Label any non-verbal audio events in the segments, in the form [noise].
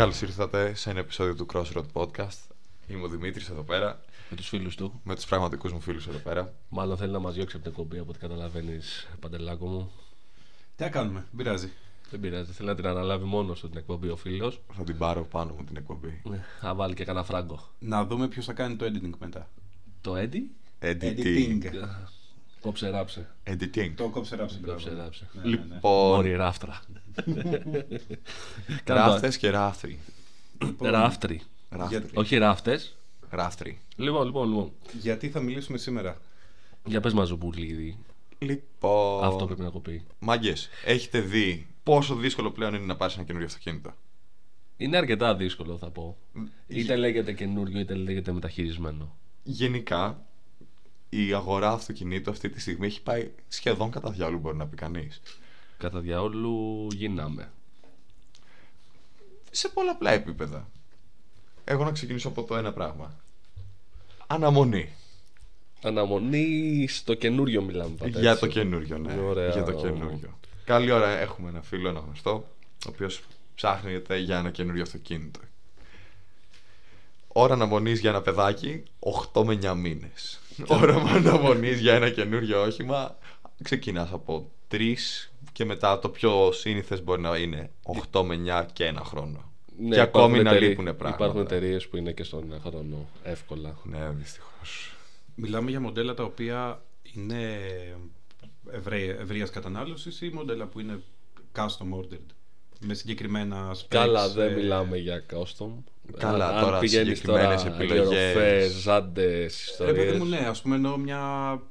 Καλώς ήρθατε σε ένα επεισόδιο του Crossroad Podcast. Είμαι ο Δημήτρης εδώ πέρα. Με τους φίλους του. Με τους πραγματικούς μου φίλους εδώ πέρα. Μάλλον θέλει να μας διώξει από την εκπομπή από ό,τι καταλαβαίνεις, παντελάκο μου. Τι να κάνουμε, δεν πειράζει. Δεν πειράζει, θέλει να την αναλάβει μόνος του την εκπομπή ο φίλος. Θα την πάρω πάνω μου την εκπομπή. Ναι, θα βάλει και κανένα φράγκο. Να δούμε ποιος θα κάνει το editing μετά. Το Eddie; Editing. Κόψε ράψε. Editing. Το κόψε ράψε. Κόψε ράψε. Ναι, ναι, ναι. Λοιπόν, Μόρι ράφτρα. Ράφτες και ράφτρι. Ράφτρι. Ράφτρι. Όχι ράφτες. Ράφτρι. Λοιπόν, λοιπόν, λοιπόν. Γιατί θα μιλήσουμε σήμερα; Για πες μα, Ζομπουλίδη. Λοιπόν. Αυτό πρέπει να κοπεί. Μάγκες, έχετε δει πόσο δύσκολο πλέον είναι να πάρεις ένα καινούριο αυτοκίνητο; Είναι αρκετά δύσκολο, θα πω. Είτε λέγεται καινούριο, είτε λέγεται μεταχειρισμένο. Γενικά, η αγορά αυτοκινήτου αυτή τη στιγμή έχει πάει σχεδόν κατά διάολο, μπορεί να πει κανείς. Κατά διαόλου γίναμε. Σε πολλαπλά επίπεδα. Εγώ να ξεκινήσω από το ένα πράγμα. Αναμονή. Αναμονή στο καινούριο μιλάμε πάντα. Για έτσι. το καινούριο, ναι. Ωραία. Για το καινούριο. Καλή ώρα έχουμε ένα φίλο, ένα γνωστό, ο οποίος ψάχνεται για ένα καινούριο αυτοκίνητο. Ώρα αναμονής για ένα παιδάκι, 8 με 9 μήνες. Ώρα αναμονής για ένα καινούριο όχημα, ξεκινάς από 3 και μετά το πιο σύνηθες μπορεί να είναι 8 με 9 και ένα χρόνο. Ναι, και ακόμη υπάρχουν να εταιρείε- λείπουν πράγματα. Υπάρχουν εταιρείες που είναι και στον χρόνο εύκολα. Ναι, δυστυχώς. Μιλάμε για μοντέλα τα οποία είναι ευρείας κατανάλωσης ή μοντέλα που είναι custom ordered. Με συγκεκριμένα specs. Καλά, δεν ε, μιλάμε για custom. Καλά, αν, τώρα αν πηγαίνεις τώρα συγκεκριμένες επιλογές. λιοροφές, ζάντες, Ρε παιδί ιστορίες. μου, ναι, ας πούμε εννοώ μια,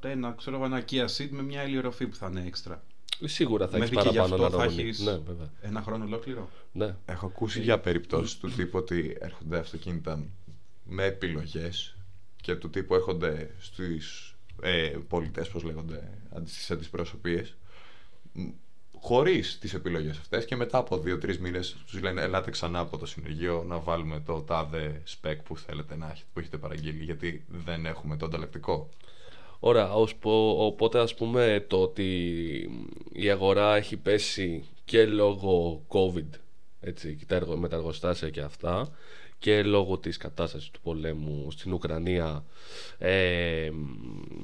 ένα, ξέρω, εγώ, ένα Kia Ceed με μια ηλιορροφή που θα είναι έξτρα. Σίγουρα θα έχεις Μέχρι και γι' παραπάνω αυτό θα αναμονή. έχεις Ναι, βέβαια. ένα χρόνο ολόκληρο. Ναι. Έχω ακούσει για περιπτώσεις του τύπου ότι έρχονται αυτοκίνητα με επιλογές και του τύπου έρχονται στους ε, πολιτές, πώς λέγονται, αντι- στις αντισπροσωπείες μ, χωρίς τις επιλογές αυτές και μετά από δύο-τρεις μήνες τους λένε ελάτε ξανά από το συνεργείο να βάλουμε το τάδε spec που θέλετε να έχετε, που έχετε παραγγείλει γιατί δεν έχουμε το ανταλλακτικό. Ωραία, ως πο- οπότε ας πούμε το ότι η αγορά έχει πέσει και λόγω COVID έτσι, και τα εργο- με τα εργοστάσια και αυτά και λόγω της κατάστασης του πολέμου στην Ουκρανία ε,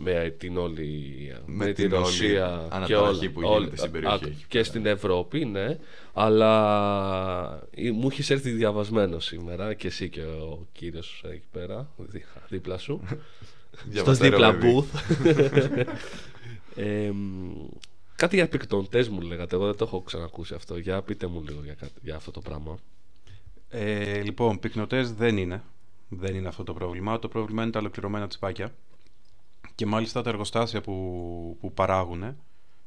με την όλη Με με την τη όλη Ρωσία και, αναταραχή όλα- που γίνεται όλα- στην περιοχή α, εκεί και πέρα. στην Ευρώπη ναι αλλά ε, μου έχεις έρθει διαβασμένο σήμερα και εσύ και ο κύριος εκεί πέρα δι- δίπλα σου [laughs] στο Διαβατέρω, δίπλα παιδί. booth. [laughs] Ε, μ, κάτι για πυκνοτέ μου λέγατε. Εγώ δεν το έχω ξανακούσει αυτό. Για πείτε μου λίγο για, κάτι, για αυτό το πράγμα. Ε, λοιπόν, πυκνοτές δεν είναι. Δεν είναι αυτό το πρόβλημα. Το πρόβλημα είναι τα ολοκληρωμένα τσιπάκια. Και μάλιστα τα εργοστάσια που, που παράγουν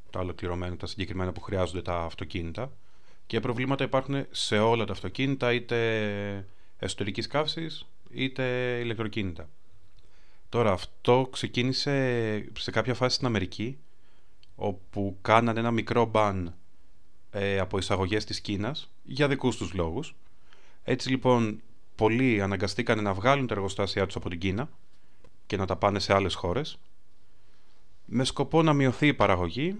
τα ολοκληρωμένα, τα συγκεκριμένα που χρειάζονται τα αυτοκίνητα. Και προβλήματα υπάρχουν σε όλα τα αυτοκίνητα, είτε εσωτερικής καύσης, είτε ηλεκτροκίνητα. Τώρα αυτό ξεκίνησε σε κάποια φάση στην Αμερική, όπου κάνανε ένα μικρό μπαν ε, από εισαγωγές της Κίνας για δικούς τους λόγους. Έτσι λοιπόν πολλοί αναγκαστήκαν να βγάλουν τα εργοστάσια τους από την Κίνα και να τα πάνε σε άλλες χώρες με σκοπό να μειωθεί η παραγωγή.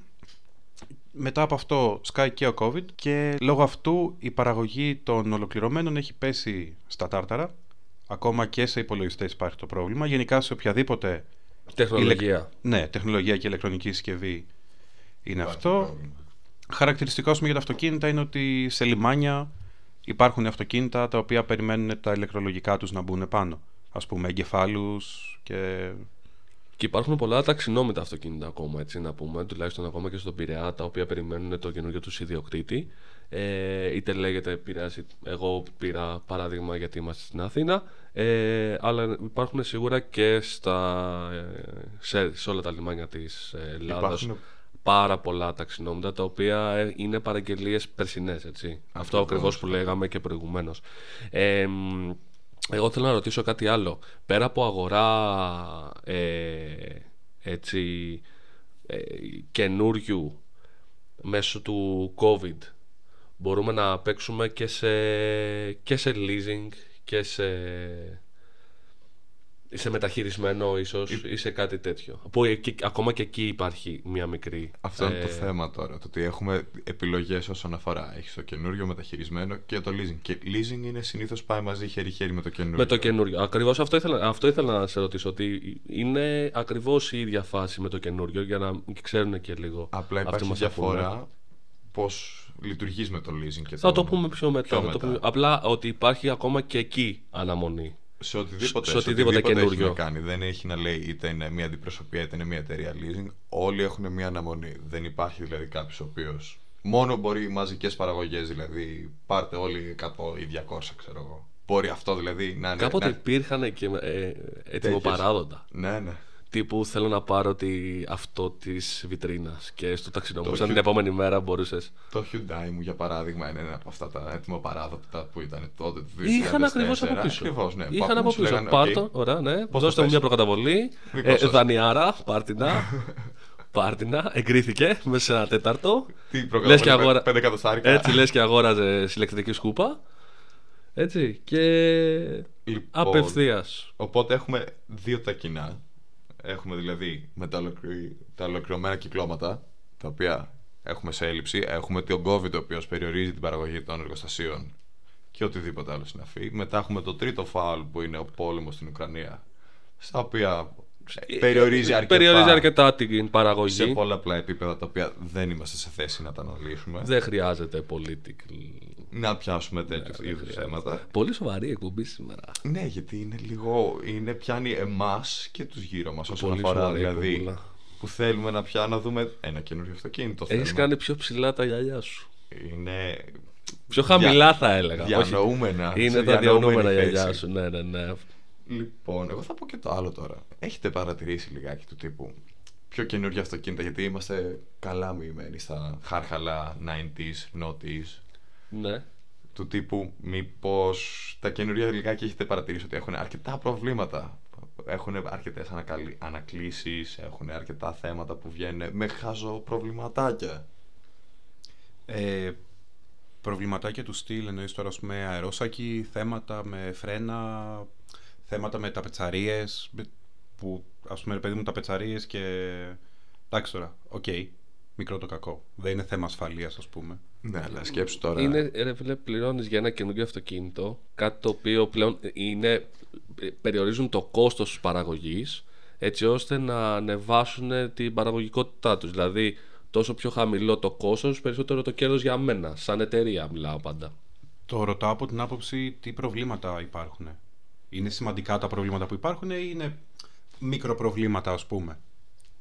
Μετά από αυτό σκάει και ο COVID και λόγω αυτού η παραγωγή των ολοκληρωμένων έχει πέσει στα τάρταρα. Ακόμα και σε υπολογιστές υπάρχει το πρόβλημα. Γενικά σε οποιαδήποτε Τεχνολογία. ναι, τεχνολογία και ηλεκτρονική συσκευή είναι Υπάρχει αυτό. πρόβλημα. Χαρακτηριστικό πούμε, για τα αυτοκίνητα είναι ότι σε λιμάνια υπάρχουν αυτοκίνητα τα οποία περιμένουν τα ηλεκτρολογικά τους να μπουν πάνω. Ας πούμε εγκεφάλους και... Και υπάρχουν πολλά ταξινόμητα αυτοκίνητα ακόμα, έτσι να πούμε, τουλάχιστον ακόμα και στον Πειραιά, τα οποία περιμένουν το καινούργιο τους ιδιοκτήτη. Ε, είτε λέγεται Πειραιάς, εγώ πήρα παράδειγμα γιατί είμαστε στην Αθήνα, ε, αλλά υπάρχουν σίγουρα και στα, ε, σε, σε όλα τα λιμάνια της ε, Ελλάδας Υπάρχουν- πάρα πολλά ταξινόμητα τα οποία ε, είναι παραγγελίες περσινές έτσι. Αυτό ακριβώς που λέγαμε και προηγουμένως. Ε, μ, εγώ θέλω να ρωτήσω κάτι άλλο. Πέρα από αγορά ε, έτσι ε, καινούριου μέσω του COVID μπορούμε να παίξουμε και σε, και σε leasing και σε Είσαι μεταχειρισμένο ίσως ή σε κάτι τέτοιο. Που εκεί, ακόμα και εκεί υπάρχει μια μικρή. Αυτό είναι το θέμα τώρα. Το ότι έχουμε επιλογές όσον αφορά. Έχεις το καινούριο μεταχειρισμένο και το leasing. Και leasing είναι συνήθως πάει μαζί χέρι-χέρι με το καινούριο. Με το καινούριο. Ακριβώς αυτό, ήθελα, αυτό ήθελα να σε ρωτήσω. Ότι είναι ακριβώς η ίδια φάση με το καινούριο για να ξέρουν και λίγο. Απλά υπάρχει διαφορά πώς λειτουργείς με το leasing και Θα το, πούμε πιο μετά. Πιο μετά. Το πούμε, απλά ότι υπάρχει ακόμα και εκεί αναμονή σε οτιδήποτε, σε οτιδήποτε, σε οτιδήποτε έχει να κάνει. Δεν έχει να λέει είτε είναι μια αντιπροσωπεία είτε είναι μια εταιρεία leasing. Όλοι έχουν μια αναμονή. Δεν υπάρχει δηλαδή κάποιος ο οποίος. Μόνο μπορεί μαζικές παραγωγές, δηλαδή πάρτε όλοι 100 ή 200, ξέρω εγώ. Μπορεί αυτό δηλαδή να είναι. Κάποτε να... υπήρχαν και ε, έτοιμο παράδοντα. Ναι, ναι τύπου θέλω να πάρω τη, αυτό της βιτρίνας και στο ταξινόμου. Σαν την επόμενη μέρα μπορούσες. Το Hyundai μου για παράδειγμα είναι ένα από αυτά τα έτοιμα παράδοτα που ήταν τότε. Είχαν ακριβώς από πίσω. Ακριβώς, ναι. Είχαν από πίσω. Λέγανε, Πάρτο, ωραία, ναι. Δώστε μου μια προκαταβολή. Ε, δανειάρα, πάρτινα. Πάρτινα, εγκρίθηκε μέσα σε ένα τέταρτο. Τι προκαταβολή, αγόρα... πέντε εκατοστάρικα. Έτσι λες και αγόραζε ηλεκτρική σκούπα. Έτσι. Και λοιπόν, απευθείας. Οπότε έχουμε δύο τα κοινά Έχουμε δηλαδή με τα, τα ολοκληρωμένα κυκλώματα, τα οποία έχουμε σε έλλειψη. Έχουμε το COVID, ο οποίος περιορίζει την παραγωγή των εργοστασίων και οτιδήποτε άλλο συναφή. Μετά έχουμε το τρίτο φάουλ που είναι ο πόλεμος στην Ουκρανία, στα οποία περιορίζει αρκετά, περιορίζει αρκετά την παραγωγή. Σε πολλαπλά επίπεδα τα οποία δεν είμαστε σε θέση να τα αναλύσουμε. Δεν χρειάζεται political. Να πιάσουμε τέτοιου ναι, είδους θέματα. Πολύ σοβαρή εκπομπή σήμερα. Ναι, γιατί είναι λίγο. Είναι, πιάνει εμάς και τους γύρω μας όσον αφορά δηλαδή. Που θέλουμε να πια να δούμε ένα καινούριο αυτοκίνητο. Έχεις κάνει πιο ψηλά τα γυαλιά σου. Είναι. Πιο χαμηλά θα έλεγα. Διανοούμενα. Είναι τα διανοούμενα γυαλιά σου. Ναι, ναι, ναι. Λοιπόν, εγώ θα πω και το άλλο τώρα. Έχετε παρατηρήσει λιγάκι του τύπου πιο καινούργια αυτοκίνητα, γιατί είμαστε καλά μοιημένοι στα χάρχαλα 90s, noughties. Ναι. Του τύπου, μήπως τα καινούργια λιγάκι έχετε παρατηρήσει ότι έχουν αρκετά προβλήματα. Έχουν αρκετές ανακλήσεις, έχουν αρκετά θέματα που βγαίνουν με χαζοπροβληματάκια. Ε, προβληματάκια του στυλ εννοείς τώρα με αερόσακοι, θέματα με φρένα, θέματα με ταπετσαρίες που ας πούμε ρε παιδί μου ταπετσαρίες και εντάξει τώρα, ok, okay, μικρό το κακό. Δεν είναι θέμα ασφαλείας ας πούμε. Ναι, αλλά σκέψου τώρα. Είναι, ρε φίλε, πληρώνεις για ένα καινούργιο αυτοκίνητο, κάτι το οποίο πλέον είναι, περιορίζουν το κόστος της παραγωγής έτσι ώστε να ανεβάσουν την παραγωγικότητά τους. Δηλαδή, τόσο πιο χαμηλό το κόστος, περισσότερο το κέρδος για μένα. Σαν εταιρεία μιλάω πάντα. Το ρωτάω από την άποψη τι προβλήματα υπάρχουν είναι σημαντικά τα προβλήματα που υπάρχουν ή είναι μικροπροβλήματα ας πούμε;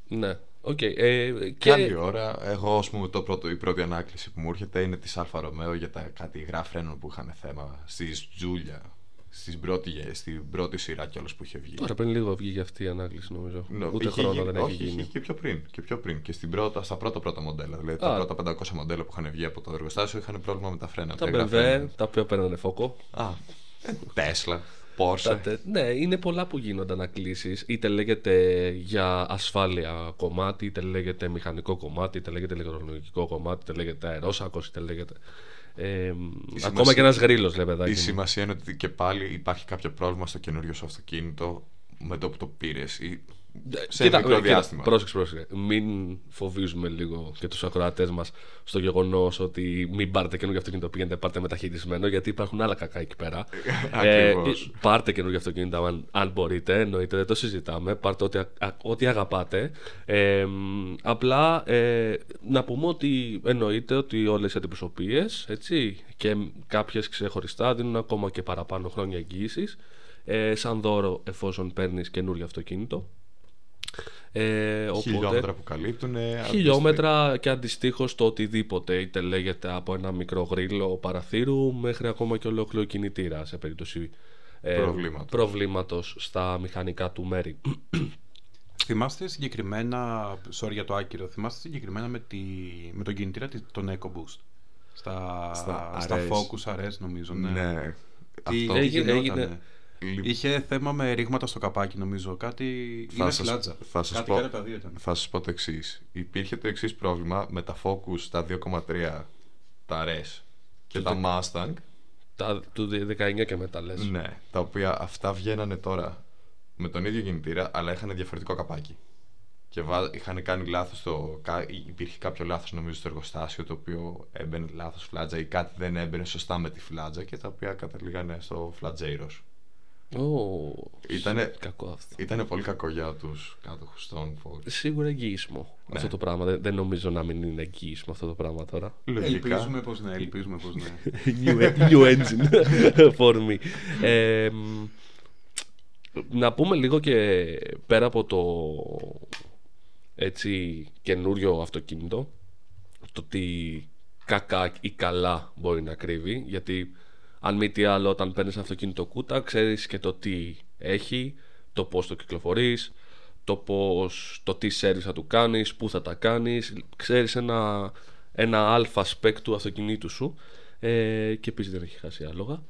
Ναι. Okay. Ε, και... Καλή ώρα. Εγώ, ας πούμε, το πρώτο, η πρώτη ανάκληση που μου έρχεται είναι της Alfa Romeo για τα κάτι υγρά φρένων που είχαν θέμα στη Τζούλια. Στην πρώτη, στην πρώτη σειρά κιόλας που είχε βγει. Τώρα πριν λίγο βγήκε αυτή η ανάκληση, νομίζω. No, Ούτε χρόνο γίνει, δεν έχει όχι, γίνει. και πιο πριν. Και πιο πριν. Και στην πρώτα, στα πρώτα πρώτα μοντέλα. Δηλαδή Α. τα πρώτα 500 μοντέλα που είχαν βγει από το εργοστάσιο είχαν πρόβλημα με τα φρένα. Τα BMW, τα οποία παίρνανε φόκο. Α, Τέσλα. Porsche. ναι, είναι πολλά που γίνονται ανακλήσεις. Είτε λέγεται για ασφάλεια κομμάτι, είτε λέγεται μηχανικό κομμάτι, είτε λέγεται ηλεκτρονικό κομμάτι, είτε λέγεται αερόσακος, είτε λέγεται. Ε, ακόμα και ένας γρήλος, λέει παιδάκι. Η σημασία είναι ότι και πάλι υπάρχει κάποιο πρόβλημα στο καινούριο σου αυτοκίνητο με το που το πήρες σε κοίτα, μικρό διάστημα. πρόσεξε, πρόσεξε. Μην φοβίζουμε λίγο και τους ακροατές μας στο γεγονός ότι μην πάρετε καινούργιο αυτοκίνητο, πήγαινε πάρτε μεταχειρισμένο, γιατί υπάρχουν άλλα κακά εκεί πέρα. ε, πάρτε καινούργιο αυτοκίνητο αν, αν μπορείτε, εννοείται, δεν το συζητάμε. Πάρτε ό,τι, ό,τι αγαπάτε. Ε, απλά ε, να πούμε ότι εννοείται ότι όλες οι αντιπροσωπείες και κάποιες ξεχωριστά δίνουν ακόμα και παραπάνω χρόνια εγγύησης. Ε, σαν δώρο εφόσον παίρνεις καινούργιο αυτοκίνητο. Ε, οπότε, χιλιόμετρα που καλύπτουν. Χιλιόμετρα και αντιστοίχως το οτιδήποτε, είτε λέγεται από ένα μικρό γρίλο παραθύρου μέχρι ακόμα και ολόκληρο κινητήρα σε περίπτωση ε, προβλήματος στα μηχανικά του μέρη. Θυμάστε συγκεκριμένα, sorry για το άκυρο, θυμάστε συγκεκριμένα με, τη, με τον κινητήρα τον EcoBoost. Στα, στα, στα Focus RS νομίζω. Ναι. ναι. Τι Αυτό έγινε, έγινε, Είχε θέμα με ρήγματα στο καπάκι, νομίζω. Κάτι. Θα είναι φλάτζα. Θα σας πω, θα σας πω το εξής. Υπήρχε το εξής πρόβλημα με τα Focus, τα 2,3, τα RS και τα Mustang. Τα του 19 και μετά λες. Ναι, τα οποία αυτά βγαίνανε τώρα με τον ίδιο κινητήρα, αλλά είχαν διαφορετικό καπάκι. Και βά... είχαν κάνει λάθος το. Υπήρχε κάποιο λάθος νομίζω στο εργοστάσιο το οποίο έμπαινε λάθος φλάτζα ή κάτι δεν έμπαινε σωστά με τη φλάτζα και τα οποία καταλήγανε στο φλατζέιρος. Oh, Ήτανε, κακό αυτό. Ήτανε πολύ κακό για τους κάτοχους των Fox. Σίγουρα εγγύησμο Ναι. αυτό το πράγμα. Δεν, δεν νομίζω να μην είναι εγγύησμο αυτό το πράγμα τώρα. Λογικά. Ελπίζουμε πως ναι, ελπίζουμε πως ναι. [laughs] new, new engine [laughs] for me. Ε, μ, να πούμε λίγο και πέρα από το έτσι καινούριο αυτοκίνητο το τι κακά ή καλά μπορεί να κρύβει γιατί αν μη τι άλλο όταν παίρνεις αυτοκίνητο κούτα ξέρεις και το τι έχει το πώς το κυκλοφορείς το πώς, το τι service θα του κάνεις, πού θα τα κάνεις ξέρεις ένα, ένα άλφα spec του αυτοκινήτου σου ε, και επίσης δεν έχει χάσει άλογα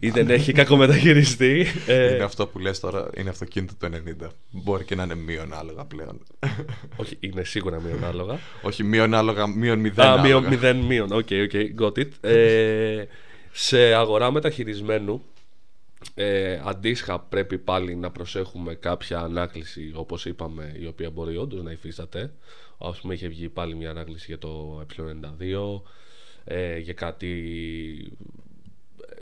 ή δεν έχει [laughs] κακομεταχειριστεί ε, Είναι αυτό που λες τώρα, είναι αυτοκίνητο του 90. Μπορεί και να είναι μείον άλογα πλέον. [laughs] όχι είναι σίγουρα μείον άλογα Όχι μείον άλογα, μείον μηδέν Α, άλογα. μείον, μηδέν, μείον. Ok, ok, got it. Ε, σε αγορά μεταχειρισμένου, ε, αντίστοιχα πρέπει πάλι να προσέχουμε κάποια ανάκληση, όπως είπαμε, η οποία μπορεί όντως να υφίσταται. Ας πούμε, είχε βγει πάλι μια ανάκληση για το ε92, ε, για κάτι...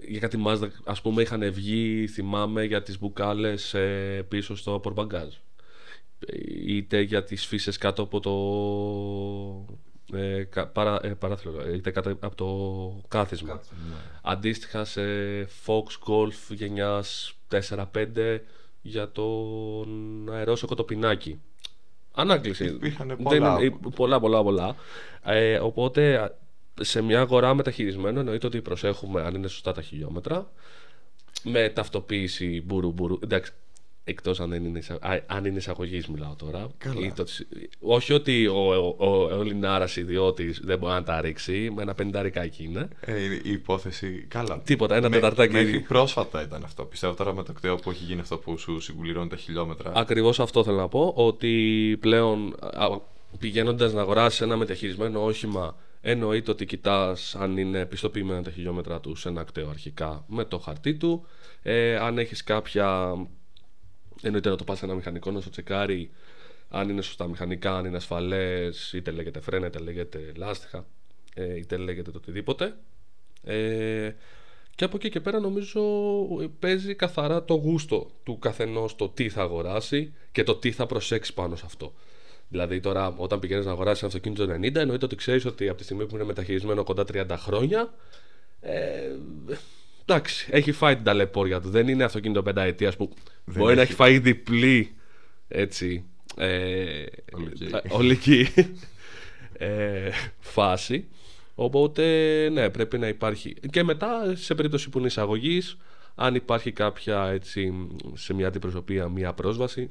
Για κάτι Mazda, ας πούμε, είχαν βγει, θυμάμαι, για τις μπουκάλες ε, πίσω στο πορμπαγκάζ είτε για τις φύσες κάτω από το ε, κα- παρά, ε, παράθυρο, ε, είτε κάτω από το κάθισμα. Ναι. Αντίστοιχα σε Fox Golf γενιάς 4-5 για τον αερόσοκο το πινάκι. Ανάκληση. Υπήρχαν Δεν πολλά. είναι- ε, πολλά, πολλά, πολλά. Ε, οπότε α, σε μια αγορά μεταχειρισμένο εννοείται ότι προσέχουμε αν είναι σωστά τα χιλιόμετρα με ταυτοποίηση μπουρου μπουρου. Εντάξει, εκτός αν, δεν είναι, εισα- α, αν είναι εισαγωγής μιλάω τώρα. Καλά. Ή το- όχι ότι ο, ο, ο, ο Ελληνάρας ιδιώτης δεν μπορεί να τα ρίξει, με ένα πεντάρικα εκεί είναι. Ε, η υπόθεση. Καλά. Τίποτα, ένα Με- τεταρτάκι. Μέχρι πρόσφατα ήταν αυτό. Πιστεύω τώρα με το κτέο που έχει γίνει αυτό που σου συγκουληρώνει τα χιλιόμετρα. Ακριβώς αυτό θέλω να πω, ότι πλέον πηγαίνοντας να αγοράσεις ένα μεταχειρισμένο όχημα εννοείται ότι κοιτάς αν είναι πιστοποιημένα τα χιλιόμετρα του σε ένα κτέο αρχικά με το χαρτί του ε, αν έχεις κάποια εννοείται να το πας σε ένα μηχανικό να σου τσεκάρει αν είναι σωστά μηχανικά, αν είναι ασφαλές είτε λέγεται φρένα, είτε λέγεται λάστιχα ε, είτε λέγεται το οτιδήποτε ε, και από εκεί και πέρα νομίζω ε, παίζει καθαρά το γούστο του καθενός το τι θα αγοράσει και το τι θα προσέξει πάνω σε αυτό. Δηλαδή τώρα όταν πηγαίνεις να αγοράσεις ένα αυτοκίνητο το 90 εννοείται ότι ξέρεις ότι από τη στιγμή που είναι μεταχειρισμένο κοντά 30 χρόνια ε, εντάξει, έχει φάει την ταλαιπώρια του. Δεν είναι αυτοκίνητο πενταετίας που Δεν μπορεί να έχει. έχει φάει διπλή έτσι ε, Ολική. ε, ολική ε, φάση. Οπότε, ναι, πρέπει να υπάρχει. Και μετά, σε περίπτωση που είναι εισαγωγής, αν υπάρχει κάποια έτσι, σε μια αντιπροσωπεία μια πρόσβαση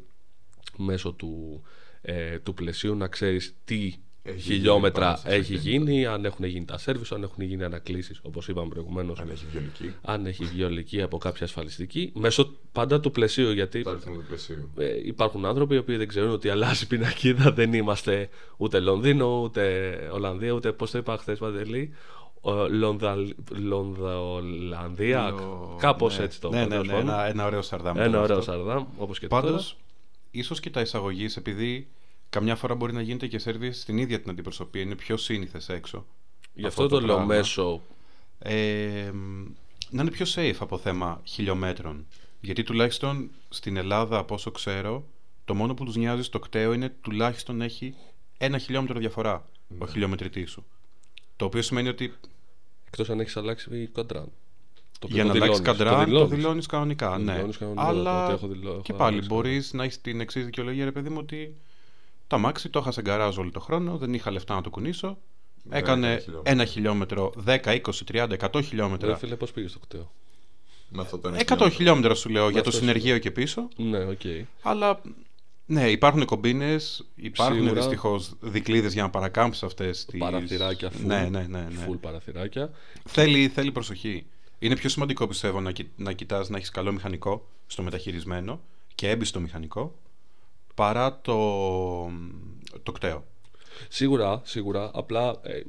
μέσω του, ε, του πλαισίου να ξέρεις τι Έχει χιλιόμετρα γίνει πάνω σε έχει αυτοκίνητο. γίνει, αν έχουν γίνει τα σέρβις, αν έχουν γίνει ανακλήσεις, όπως είπαμε προηγουμένως, Αν έχει βιολική. αν έχει βγει ολική από κάποια ασφαλιστική, μέσω πάντα του πλαισίου, γιατί Το αριθμό του πλαισίου. ε, υπάρχουν άνθρωποι οι οποίοι δεν ξέρουν ότι αλλάζει πινακίδα. [laughs] Δεν είμαστε ούτε Λονδίνο, ούτε Ολλανδία, ούτε πώς το είπα χθες Παντελή. ο, Λονδα, Λονδολλανδία. Λο- Κάπως ναι. έτσι το Ναι, είπα, ναι, τέλος ναι, πάντων. ένα, ένα ωραίο σαρδάμ. Ένα ήταν ωραίο αυτό. Σαρδάμ, όπως και Πάντως, τώρα. ίσως και τα εισαγωγή, επειδή καμιά φορά μπορεί να γίνεται και σερβις στην ίδια την αντιπροσωπεία, είναι πιο σύνηθες έξω. Γι' αυτό, το, λέω πράγμα. μέσω. Ε, μ, να είναι πιο safe από θέμα χιλιόμετρων. Γιατί τουλάχιστον στην Ελλάδα, από όσο ξέρω, το μόνο που τους νοιάζει στο κταίο είναι τουλάχιστον έχει ένα χιλιόμετρο διαφορά ο χιλιόμετρητής σου. Το οποίο σημαίνει ότι Εκτός αν έχεις αλλάξει κοντράν. Το οποίο για το να αλλάξεις δηλώνεις, καντράν το δηλώνεις. δηλώνεις κανονικά. Το ναι. δηλώνεις κανονικά, Αλλά ότι έχω δηλώ- έχω και πάλι αλλάξει μπορείς να έχεις την εξής δικαιολογία, ρε παιδί μου, ότι το αμάξι το είχα σε γκαράζ όλο το χρόνο, δεν είχα λεφτά να το κουνήσω. Έκανε χιλιόμετρα. ένα χιλιόμετρο, 10, 20, 30, 100 Ρε χιλιόμετρα. φίλε, πώς πήγες στο κτέο. Με αυτό το ένα 100 χιλιόμετρα σου λέω για το αυτό σου συνεργείο και πίσω. Ναι, οκ. Αλλά ναι, υπάρχουν κομπίνες, υπάρχουν Σίγουρα. δυστυχώς δικλείδες για να παρακάμψεις αυτές τι. Παραθυράκια, full, Ναι, ναι, ναι. ναι. full παραθυράκια. Θέλει, θέλει προσοχή. Είναι πιο σημαντικό πιστεύω να, κοι- να κοιτάς να έχεις καλό μηχανικό στο μεταχειρισμένο και έμπιστο μηχανικό παρά το, το ΚΤΕΟ. Σίγουρα, σίγουρα. Απλά ε,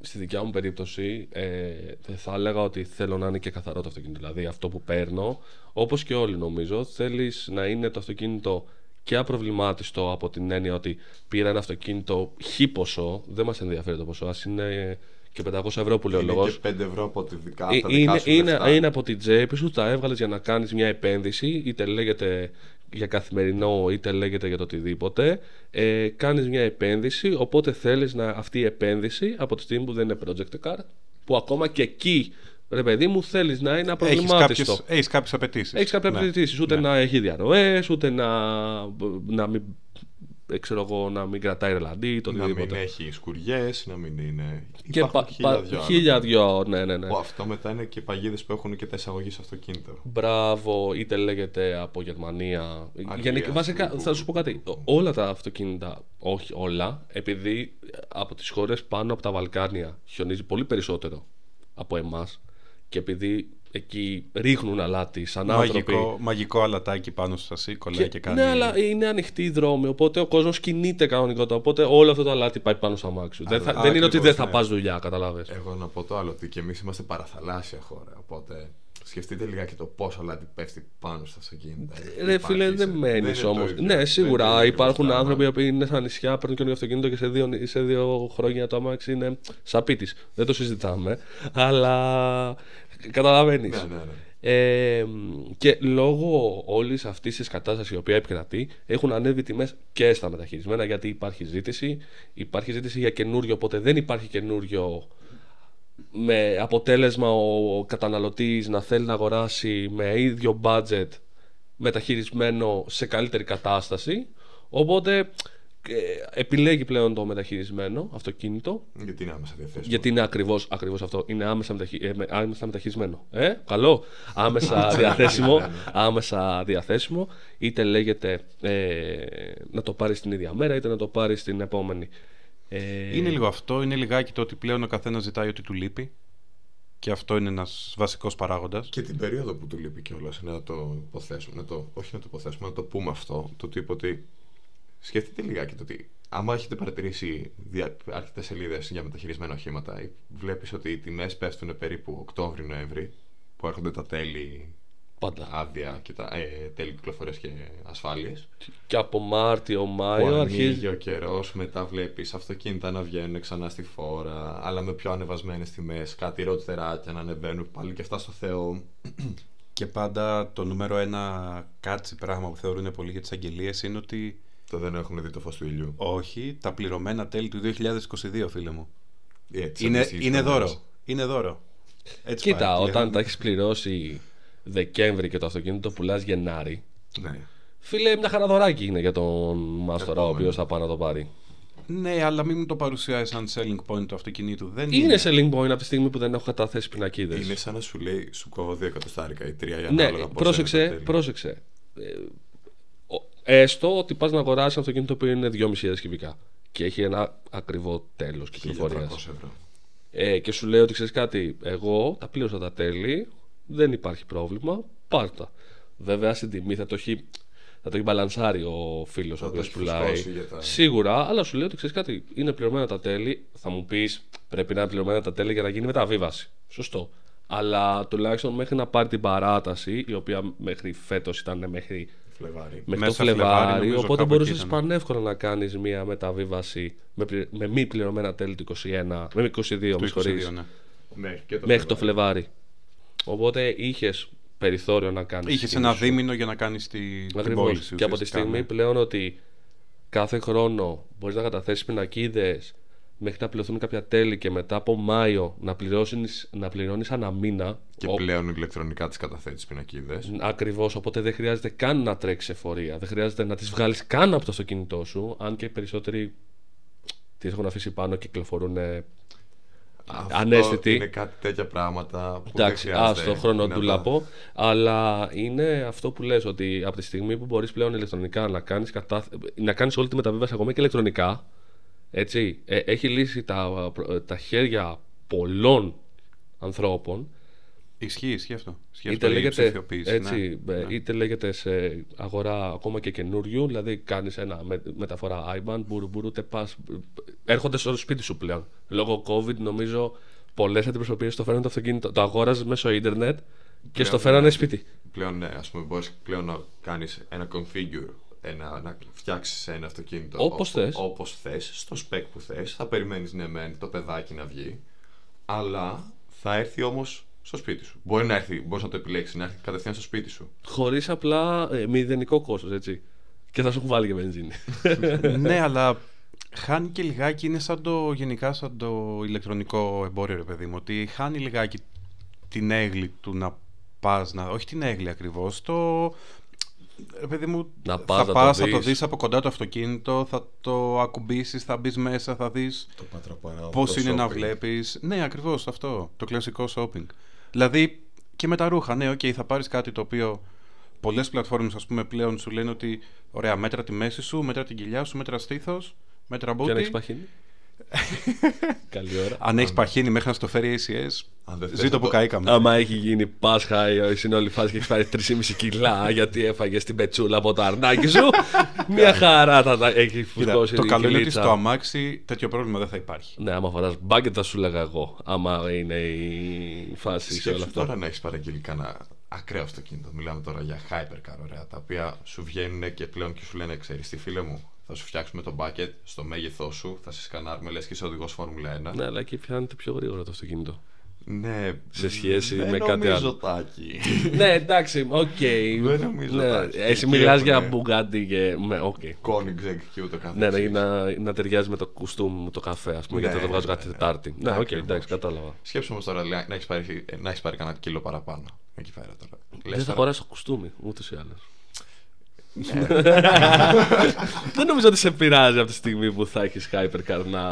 στη δικιά μου περίπτωση ε, θα έλεγα ότι θέλω να είναι και καθαρό το αυτοκίνητο. Δηλαδή αυτό που παίρνω, όπως και όλοι νομίζω, θέλεις να είναι το αυτοκίνητο και απροβλημάτιστο από την έννοια ότι πήρα ένα αυτοκίνητο χ ποσό, δεν μας ενδιαφέρει το ποσό, ας είναι και 500 ευρώ που λέει ο Είναι λόγος. και 5 ευρώ από τη δικά, Ε, τα δικά είναι, σου είναι, λεφτά. είναι από την τσέπη σου, τα έβγαλες για να κάνεις μια επένδυση, είτε λέγεται για καθημερινό, είτε λέγεται για το οτιδήποτε. Ε, κάνεις μια επένδυση, οπότε θέλεις να αυτή η επένδυση από τη στιγμή που δεν είναι project car, που ακόμα και εκεί, ρε παιδί μου, θέλεις να είναι Έχεις απροβλημάτιστο. κάποιες, έχεις κάποιες απαιτήσεις. Έχεις κάποια Ναι. απαιτήσεις, ούτε Ναι. να έχει διαρροές, ούτε να, να μην. Ε, ξέρω εγώ, να μην κρατάει ρελαντί, το Να μην οτιδήποτε. έχει σκουριές, να μην είναι. Και Υπάρχουν πα, χίλια πα, δυο χίλια άλλα. δυο, ναι, ναι, ναι. Ω, αυτό μετά είναι και παγίδες που έχουν και τα εισαγωγή στο αυτοκίνητο. Μπράβο, είτε λέγεται από Γερμανία. Γενικά, βασικά, που- θα σου πω κάτι. Ό- Όλα τα αυτοκίνητα, όχι όλα, επειδή από τις χώρες πάνω από τα Βαλκάνια χιονίζει πολύ περισσότερο από εμάς και επειδή εκεί ρίχνουν αλάτι σαν άνθρωποι. Μαγικό, μαγικό αλατάκι πάνω στο σασί, κολλάει και, κάνει. Ναι, αλλά είναι ανοιχτή η δρόμη, οπότε ο κόσμος κινείται κανονικότερα. Οπότε όλο αυτό το αλάτι πάει πάνω στο αμάξι. Δεν, θα- Α, δεν είναι ότι ακριβώς, δεν θα ναι. πας δουλειά, καταλάβες. Εγώ να πω το άλλο, ότι και εμείς είμαστε παραθαλάσσια χώρα. Οπότε σκεφτείτε λιγάκι το πόσο λάδι πέφτει πάνω στα αυτοκίνητα. Ρε φίλε, Υπάρχει δεν σε- μένεις είναι το όμως. ίδιο. Ναι, Δεν σίγουρα είναι το ίδιο υπάρχουν πράγμα. άνθρωποι που είναι στα νησιά, παίρνουν καινούργιο αυτοκίνητο και σε δύο, σε δύο χρόνια το αμάξι είναι σαπίτης. Δεν το συζητάμε. Αλλά καταλαβαίνεις. Ναι, ναι, ναι. Ε, και λόγω όλης αυτής της κατάστασης η οποία επικρατεί, έχουν ανέβει τιμές και στα μεταχειρισμένα γιατί υπάρχει ζήτηση. Υπάρχει ζήτηση για καινούριο, οπότε δεν υπάρχει καινούριο με αποτέλεσμα ο καταναλωτής να θέλει να αγοράσει με ίδιο budget μεταχειρισμένο σε καλύτερη κατάσταση οπότε ε, επιλέγει πλέον το μεταχειρισμένο αυτοκίνητο Γιατί είναι άμεσα διαθέσιμο. γιατί είναι ακριβώς, ακριβώς αυτό είναι άμεσα, μεταχει, ε, με- άμεσα μεταχειρισμένο ε, καλό, άμεσα [laughs] διαθέσιμο άμεσα διαθέσιμο είτε λέγεται ε, να το πάρεις την ίδια μέρα είτε να το πάρεις την επόμενη ε, Είναι λίγο αυτό, είναι λιγάκι το ότι πλέον ο καθένας ζητάει ότι του λείπει. Και αυτό είναι ένας βασικός παράγοντας. Και την περίοδο που του λείπει κιόλας, να το υποθέσουμε, να το, όχι να το υποθέσουμε, να το πούμε αυτό. Το τύπο ότι σκεφτείτε λιγάκι το ότι άμα έχετε παρατηρήσει αρκετέ σελίδες για μεταχειρισμένα οχήματα, βλέπεις ότι οι τιμές πέφτουν περίπου Οκτώβρη-Νοέμβρη, που έρχονται τα τέλη πάντα άδεια και τα ε, τέλη κυκλοφορίας και ασφάλειες. και από Μάρτιο, Που Μάιο αρχίζει ανοίγει ο καιρός, μετά βλέπεις αυτοκίνητα να βγαίνουν ξανά στη φόρα, αλλά με πιο ανεβασμένες τιμές, κάτι ροτεράκια να ανεβαίνουν πάλι και αυτά στο Θεό. Και πάντα το νούμερο ένα κάτσι πράγμα που θεωρούν πολλοί για τις αγγελίες είναι ότι Το δεν έχουν δει το φως του ηλιού. όχι, τα πληρωμένα τέλη του 2022, φίλε μου. Έτσι, Είναι, αντίστοιχες είναι τιμές. δώρο. Είναι δώρο. Έτσι Κοίτα, πάει. όταν Λέγαμε. τα έχεις πληρώσει Δεκέμβρη και το αυτοκίνητο πουλάς Γενάρη, Ναι. φίλε, μια χαραδωράκι είναι για τον Μάστορα ο Επόμενο. οποίος θα πάει να το πάρει. Ναι, αλλά μην μου το παρουσιάζει σαν selling point του αυτοκινήτου. Δεν Είναι σε link point από τη στιγμή που δεν έχω καταθέσει πινακίδες. Είναι σαν να σου λέει σου κόβω δύο εκατοστάρικα ή τρία για Ναι, ανάλογα πώς είναι πρόσεξε, το τέλη. πρόσεξε. Ε, ο- έστω ότι πας να αγοράσεις αυτοκίνητο που είναι 2.500 κυβικά και έχει ένα ακριβό τέλος κυκλοφορίας. 1300 ευρώ. Ε, και σου λέει ότι ξέρεις κάτι, εγώ τα πλήρωσα τα τέλη, δεν υπάρχει πρόβλημα, πάρτα. Βέβαια στην τιμή θα το έχει, θα το έχει μπαλανσάρει ο φίλος ο Θα το οποίος έχει πουλάει. φουσκώσει για τα- Σίγουρα, αλλά σου λέει ότι ξέρεις κάτι, είναι πληρωμένα τα τέλη. Θα μου πεις, πρέπει να είναι πληρωμένα τα τέλη για να γίνει μεταβίβαση. Σωστό. Αλλά τουλάχιστον μέχρι να πάρει την παράταση, η οποία μέχρι φέτος ήταν μέχρι Φλεβάρι. μέχρι Μέσα το Φλεβάρι, Φλεβάρι, νομίζω, οπότε κάπου μπορούσες εκεί ήταν. πανεύκολα να κάνεις μια μεταβίβαση με, πλη- με μη πληρωμένα τέλη του 21, με 22, του με συγχωρείς, 22, ναι. Ναι, και το μέχρι το Φλεβάρι. Φλεβάρι. Οπότε είχες περιθώριο να κάνεις. Είχες ένα δίμηνο για να κάνεις τη, την Ακριβώς. πώληση. Και από τη ουσιαστικά, στιγμή ναι. πλέον ότι κάθε χρόνο μπορείς να καταθέσεις πινακίδες μέχρι να πληρωθούν κάποια τέλη και μετά από Μάιο να, πληρώσεις, να πληρώνεις ανά μήνα Και ο- πλέον ηλεκτρονικά τις καταθέτεις πινακίδες. Ακριβώς, οπότε δεν χρειάζεται καν να τρέξει εφορία. Δεν χρειάζεται να τις βγάλεις καν από το αυτοκίνητό σου. Αν και οι περισσότεροι τι έχουν αφήσει πάνω και κυκλοφορούν. ε, ανέστητοι. Είναι κάτι τέτοια πράγματα που Εντάξει, δεν χρειάζεται άστο χρόνο να του τα- λαπώ. Αλλά είναι αυτό που λες ότι από τη στιγμή που μπορείς πλέον ηλεκτρονικά να κάνεις κατάθ... να κάνεις όλη τη μεταβίβαση ακόμα και ηλεκτρονικά. Έτσι, ε, έχει λύσει τα, τα χέρια πολλών ανθρώπων Ισχύει, ισχύει αυτό. Ισχύει είτε αυτό, η λέγεται, ψηφιοποίηση, έτσι, ναι. ε, Ναι. είτε λέγεται σε αγορά ακόμα και καινούριου, δηλαδή κάνεις ένα με, μεταφορά IBAN, μπουρου είτε πας, έρχονται στο σπίτι σου πλέον. Λόγω COVID νομίζω πολλές αντιπροσωπείες το φέρνουν το αυτοκίνητο, το αγόραζες μέσω ίντερνετ και Πλέον, στο φέρανε ναι. σπίτι. Πλέον, ναι, ας πούμε, μπορείς πλέον να κάνεις ένα configure, ένα, να φτιάξεις ένα αυτοκίνητο Όπως θες. όπως θες, στο spec που θες. Θα περιμένεις, ναι, μεν, το παιδάκι να βγει, αλλά θα έρθει όμως στο σπίτι σου. Μπορεί να έρθει, μπορείς να το επιλέξεις, να έρθει κατευθείαν στο σπίτι σου. Χωρίς απλά ε, μηδενικό κόστος, έτσι. Και θα σου έχουν βάλει και βενζίνη. [laughs] ναι, αλλά χάνει και λιγάκι, είναι σαν το, γενικά σαν το ηλεκτρονικό εμπόριο, ρε παιδί μου, ότι χάνει λιγάκι την αίγλη του να πας, να, όχι την αίγλη ακριβώς, το... Ρε παιδί μου, Να πας, θα να πας, το θα το δεις. δεις από κοντά το αυτοκίνητο, θα το ακουμπήσεις, θα μπεις μέσα, θα δεις Το πατραπαράδοτο πώς είναι να shopping. βλέπεις. Ναι, ακριβώς αυτό, το κλασικό shopping. Δηλαδή και με τα ρούχα, ναι, οκ, θα πάρεις κάτι το οποίο πολλές πλατφόρμες ας πούμε πλέον σου λένε ότι ωραία, μέτρα τη μέση σου, μέτρα την κοιλιά σου, μέτρα στήθος, μέτρα και αν έχεις μπούτι. παχύνει. [laughs] Καλή ώρα. Αν έχεις παχύνει μέχρι να στο φέρει ACS, Αν δεν θες ζήτω να που το- καήκαμε. Άμα έχει γίνει Πάσχα, η συνόλη φάση και έχει πάρει 3,5 κιλά γιατί έφαγες την πετσούλα από το αρνάκι σου, [laughs] μια χαρά θα τα έχει Κοίτα, φουσκώσει το η καλό είναι ότι κυλίτσα. στο αμάξι τέτοιο πρόβλημα δεν θα υπάρχει. Ναι, άμα φοράς μπάγκετ θα σου λέγα εγώ, άμα είναι η φάση σε όλο Σκέψου αυτό. τώρα να έχεις παραγγείλει κανένα ακραίο αυτοκίνητο. Μιλάμε τώρα για hypercar, ωραία. Τα οποία σου βγαίνουν και πλέον και σου λένε: Ξέρεις τι, φίλε μου, θα σου φτιάξουμε το bucket στο μέγεθό σου, θα σε σκανάρουμε λες και είσαι οδηγός Φόρμουλα 1. Ναι, αλλά εκεί πιάνεται πιο γρήγορα το αυτοκίνητο. Ναι, Σε σχέση δεν με κάτι νομίζω, άλλο. Τάκη. ναι, εντάξει, οκ. Δεν νομίζω, Ναι, εντάξει. εσύ Εκεί μιλάς για έχουνε- Bugatti και. Ναι, ok. Koenigsegg και ούτω Ναι, καθεξής. ναι, να, να ταιριάζει με το κουστούμ μου το καφέ, ας πούμε, Ναι, γιατί το βγάζω ναι, κάθε ναι. Τετάρτη. Ναι, οκ, Ακριβώς. εντάξει, κατάλαβα. Σκέψου όμως τώρα να έχεις πάρει, να έχεις πάρει κανένα κιλό παραπάνω. Εκεί πέρα τώρα. Λες Δεν θα τώρα- χωράσει το κουστούμι, ούτως ή άλλως. Ναι. Δεν νομίζω ότι σε πειράζει από τη στιγμή που θα έχεις hypercar να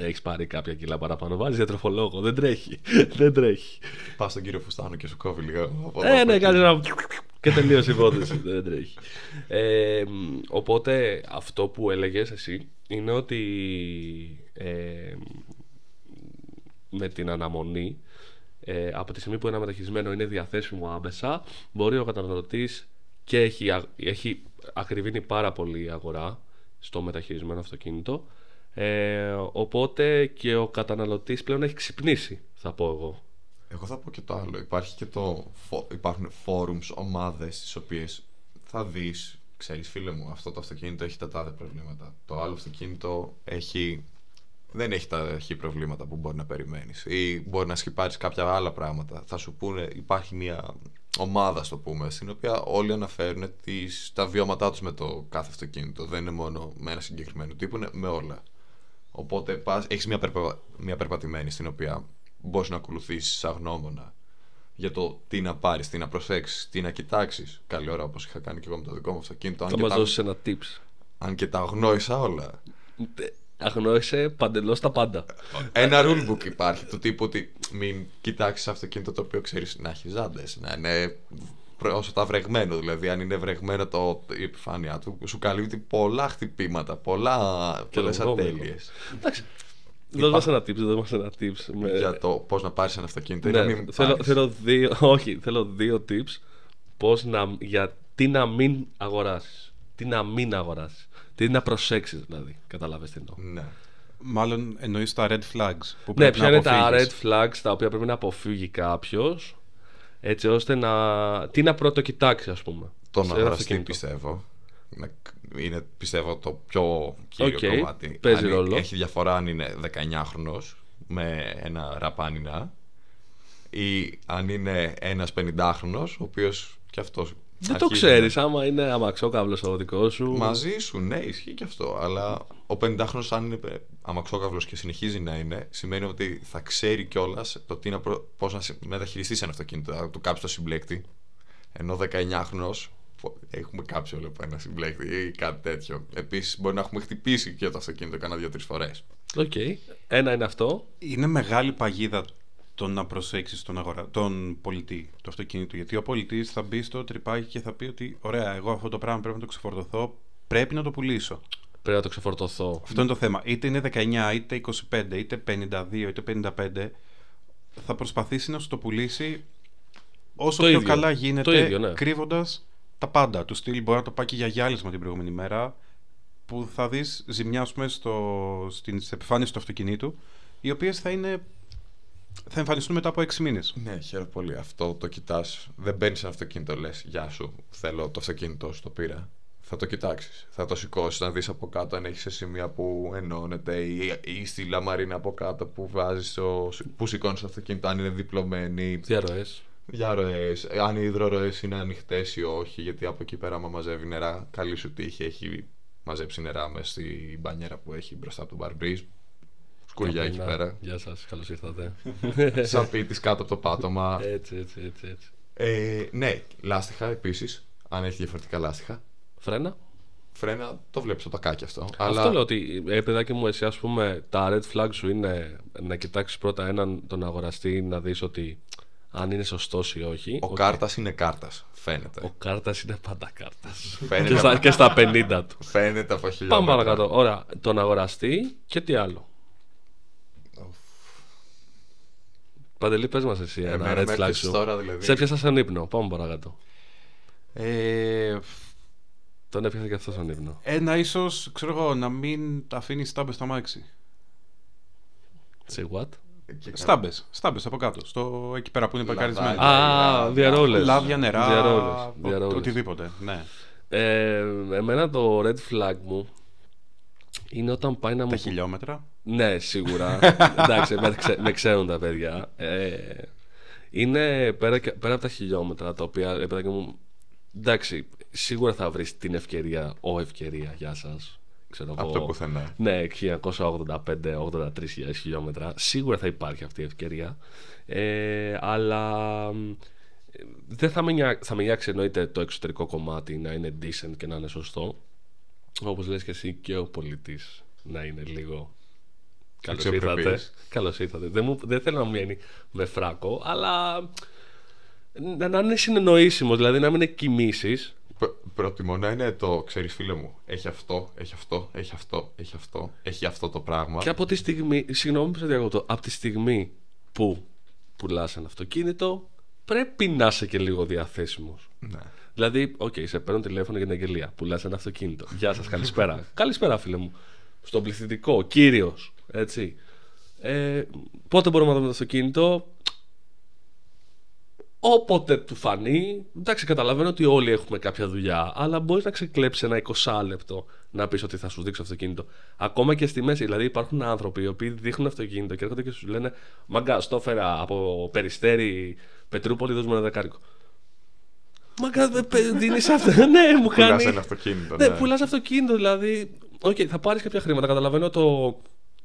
έχεις πάρει κάποια κιλά παραπάνω. Βάζεις διατροφολόγο. Δεν τρέχει. Δεν τρέχει. Πας στον κύριο Φουστάνο και σου κόβει λίγο. από εδώ, Ε, από ναι, εκεί. κάνεις ένα. και τελείωσε η υπόθεση. Δεν τρέχει. Ε, μ, οπότε αυτό που έλεγες εσύ είναι ότι ε, με την αναμονή ε, από τη στιγμή που ένα μεταχειρισμένο είναι διαθέσιμο άμεσα μπορεί ο καταναλωτής και έχει, α- έχει ακριβήνει πάρα πολύ η αγορά στο μεταχειρισμένο αυτοκίνητο ε, οπότε και ο καταναλωτής πλέον έχει ξυπνήσει θα πω εγώ Εγώ θα πω και το άλλο. Υπάρχει και το. φο- Υπάρχουν forums, ομάδες, τι οποίες θα δεις, ξέρεις, φίλε μου, αυτό το αυτοκίνητο έχει τα τάδε προβλήματα. Το άλλο αυτοκίνητο έχει. Δεν έχει τα χι προβλήματα που μπορεί να περιμένεις. Ή μπορεί να σκυπάρεις κάποια άλλα πράγματα. Θα σου πούνε, υπάρχει μια ομάδας, στο πούμε, στην οποία όλοι αναφέρουν τις, τα βιώματά τους με το κάθε αυτοκίνητο. Δεν είναι μόνο με ένα συγκεκριμένο τύπο, είναι με όλα. Οπότε πας, έχεις μια, περπα... μια περπατημένη στην οποία μπορείς να ακολουθήσεις αγνώμονα για το τι να πάρεις, τι να προσέξεις, τι να κοιτάξεις. Καλή ώρα όπως είχα κάνει και εγώ με το δικό μου αυτοκίνητο. Αν, θα και μας τα... δώσεις ένα tips αν και τα αγνόησα όλα. Αγνώρισε παντελώς τα πάντα Ένα rulebook υπάρχει του τύπου ότι μην κοιτάξεις αυτοκίνητο το οποίο ξέρεις να έχεις ζάντες, να είναι όσο τα βρεγμένο, δηλαδή αν είναι βρεγμένο το, η επιφάνειά του, σου καλύπτει πολλά χτυπήματα, πολλά, Και πολλές λογόμενο. ατέλειες. εντάξει δώσ' μας ένα tips δώσ' μας ένα tips με... Για το πώς να πάρεις ένα αυτοκίνητο ή Ναι, να μην θέλω, πάρεις. θέλω δύο, όχι, θέλω δύο tips πώς να, για τι να μην αγοράσεις. Τι να μην αγοράσεις. Τι να προσέξεις δηλαδή. Καταλάβες τι εννοώ. Ναι. Μάλλον εννοείς τα red flags που Ναι, πρέπει ποια να είναι τα αποφύγεις. red flags τα οποία πρέπει να αποφύγει κάποιος έτσι ώστε να. Τι να πρώτο κοιτάξει, ας πούμε. Τον σε ένα αγοραστή αυτοκίνητο. πιστεύω. Να- Είναι πιστεύω το πιο κύριο Οκ, κομμάτι. παίζει αν ρόλο. Έχει διαφορά αν είναι 19χρονο με ένα ραπάνινα ή αν είναι ένας 50χρονο, ο οποίος κι αυτός. Δεν το ξέρεις, άμα είναι αμαξόκαυλο ο δικός σου. Μαζί σου, ναι, ισχύει και αυτό. Αλλά ο 50χρονο, αν είναι αμαξόκαυλο και συνεχίζει να είναι, σημαίνει ότι θα ξέρει κιόλας το τι να προ... πώς να σε- μεταχειριστεί ένα αυτοκίνητο. Θα του κάψει το συμπλέκτη. Ενώ 19χρονο έχουμε κάψει όλο ένα συμπλέκτη ή κάτι τέτοιο. Επίσης, μπορεί να έχουμε χτυπήσει και το αυτοκίνητο κάνα δύο-τρεις φορές. Οκ. Ένα είναι αυτό. Είναι μεγάλη παγίδα το να προσέξεις τον, αγορά, τον πωλητή του αυτοκίνητου. Γιατί ο πωλητής θα μπει στο τρυπάκι και θα πει ότι ωραία, εγώ αυτό το πράγμα πρέπει να το ξεφορτωθώ, πρέπει να το πουλήσω. Πρέπει να το ξεφορτωθώ. Αυτό είναι το θέμα. Είτε είναι 19, είτε 25, είτε 52, είτε 55, θα προσπαθήσει να σου το πουλήσει όσο Το πιο ίδιο. καλά γίνεται, Το ίδιο, ναι. κρύβοντας τα πάντα. Του στυλ μπορεί να το πάει και για γυάλισμα την προηγούμενη μέρα, που θα δεις ζημιά ας πούμε, στο, στην στις επιφάνειες του αυτοκινήτου, οι οποίες θα, είναι, θα εμφανιστούν μετά από 6 μήνες. Ναι, χαίρομαι πολύ. Αυτό το κοιτάς. Δεν μπαίνεις σε ένα αυτοκίνητο, λες: Γεια σου, θέλω το αυτοκίνητό σου, το πήρα. Θα το κοιτάξεις. Θα το σηκώσεις, να δεις από κάτω αν έχεις σε σημεία που ενώνεται ή, ή στη λαμαρίνα από κάτω που βάζεις που σηκώνεις το αυτοκίνητο, αν είναι διπλωμένη. Διαρροές. Διαρροές, αν οι υδροροές είναι ανοιχτές ή όχι, γιατί από εκεί πέρα, άμα μαζεύει νερά, καλή σου τύχη, έχει μαζέψει νερά μέσα στη μπανιέρα που έχει μπροστά από τον μπαρμπρίζ. Σκουριά εκεί πέρα. Γεια σας, καλώς ήρθατε. [laughs] Σαπίτη κάτω από το πάτωμα. έτσι, έτσι, έτσι. έτσι. Ε, ναι, λάστιχα επίσης. Αν έχει διαφορετικά λάστιχα. Φρένα. Φρένα το βλέπεις το τακάκι αυτό. Αυτό λέω ότι, ε, παιδάκι μου, εσύ ας πούμε, τα red flag σου είναι να κοιτάξεις πρώτα έναν τον αγοραστή να δεις ότι αν είναι σωστός ή όχι. Ο Ότι κάρτας είναι κάρτας. Φαίνεται. Ο κάρτας είναι πάντα κάρτας. Φαίνεται, και, στα, και στα 50 του. φαίνεται από χιλιόμετρα. Πάμε παρακάτω. Ωραία. Τον αγοραστή και τι άλλο. Παντελή, πες μας εσύ ένα Εμένα red με flag έπιασες σου. τώρα, δηλαδή. Σε έπιασα σαν ύπνο. Πάμε παρακάτω. Ε, Τον έπιασα και αυτός σαν ύπνο. ένα ίσως, ξέρω εγώ, να μην τα αφήνεις στάμπες στο αμάξι. Σε what? Και κα- Στάμπες, στάμπες από κάτω, στο, εκεί πέρα που είναι Λαδάκια. παρκαρισμένα. Α, διαρρόλες. Λάδια, νερά, Διαρρόλες, ο- διαρρόλες. οτιδήποτε. Ναι. Ε, εμένα το red flag μου είναι όταν πάει να μου Τα χιλιόμετρα. Ναι, σίγουρα. [laughs] Εντάξει, με, ξε, με ξέρουν τα παιδιά. Ε, είναι πέρα, και- πέρα από τα χιλιόμετρα τα οποία, ρε παιδάκι μου, εντάξει, σίγουρα θα βρεις την ευκαιρία, ο ευκαιρία, γεια σας. Ξέρω Από εγώ. το πουθενά. Ναι, 1985-83 χιλιόμετρα. Σίγουρα θα υπάρχει αυτή η ευκαιρία. Ε, αλλά μ, δεν θα με, νιά- θα με νοιάξει εννοείται το εξωτερικό κομμάτι να είναι decent και να είναι σωστό. Όπως λες και εσύ και ο πολιτής να είναι λίγο Καλώς Αξιοπρεπής. ήρθατε. Καλώς ήρθατε. Δεν, μου, δεν θέλω να μείνει με φράκο, αλλά να, να είναι συνεννοήσιμος, δηλαδή να μην είναι κοιμίσης. Προ- Προτιμώ να είναι το, ξέρεις φίλε μου, έχει αυτό, έχει αυτό, έχει αυτό, έχει αυτό, έχει αυτό το πράγμα. Και από τη στιγμή, συγγνώμη που σε διακόπτω, από τη στιγμή που πουλάς ένα αυτοκίνητο, πρέπει να είσαι και λίγο διαθέσιμος. Ναι. Δηλαδή, οκ, σε παίρνω τηλέφωνο για την αγγελία. Πουλάς ένα αυτοκίνητο. Γεια σας, καλησπέρα. [laughs] καλησπέρα, φίλε μου. Στον πληθυντικό, κύριος. Έτσι. Ε, πότε μπορούμε να δούμε το αυτοκίνητο; Όποτε του φανεί. Εντάξει, καταλαβαίνω ότι όλοι έχουμε κάποια δουλειά. Αλλά μπορείς να ξεκλέψεις ένα 20 λεπτό να πεις ότι θα σου δείξω αυτοκίνητο. Ακόμα και στη μέση. Δηλαδή, υπάρχουν άνθρωποι οι οποίοι δείχνουν αυτοκίνητο και έρχονται και σου λένε Μάγκα, το έφερα από Περιστέρι Πετρούπολη, δώσ' μου ένα δεκάρικο. Μάγκα, δίνεις αυτό. [laughs] ναι, μου Πουλάς κάνει. ένα αυτοκίνητο. Ναι, ναι. πουλάς αυτοκίνητο, δηλαδή. Οκ, θα πάρεις κάποια χρήματα. Καταλαβαίνω το,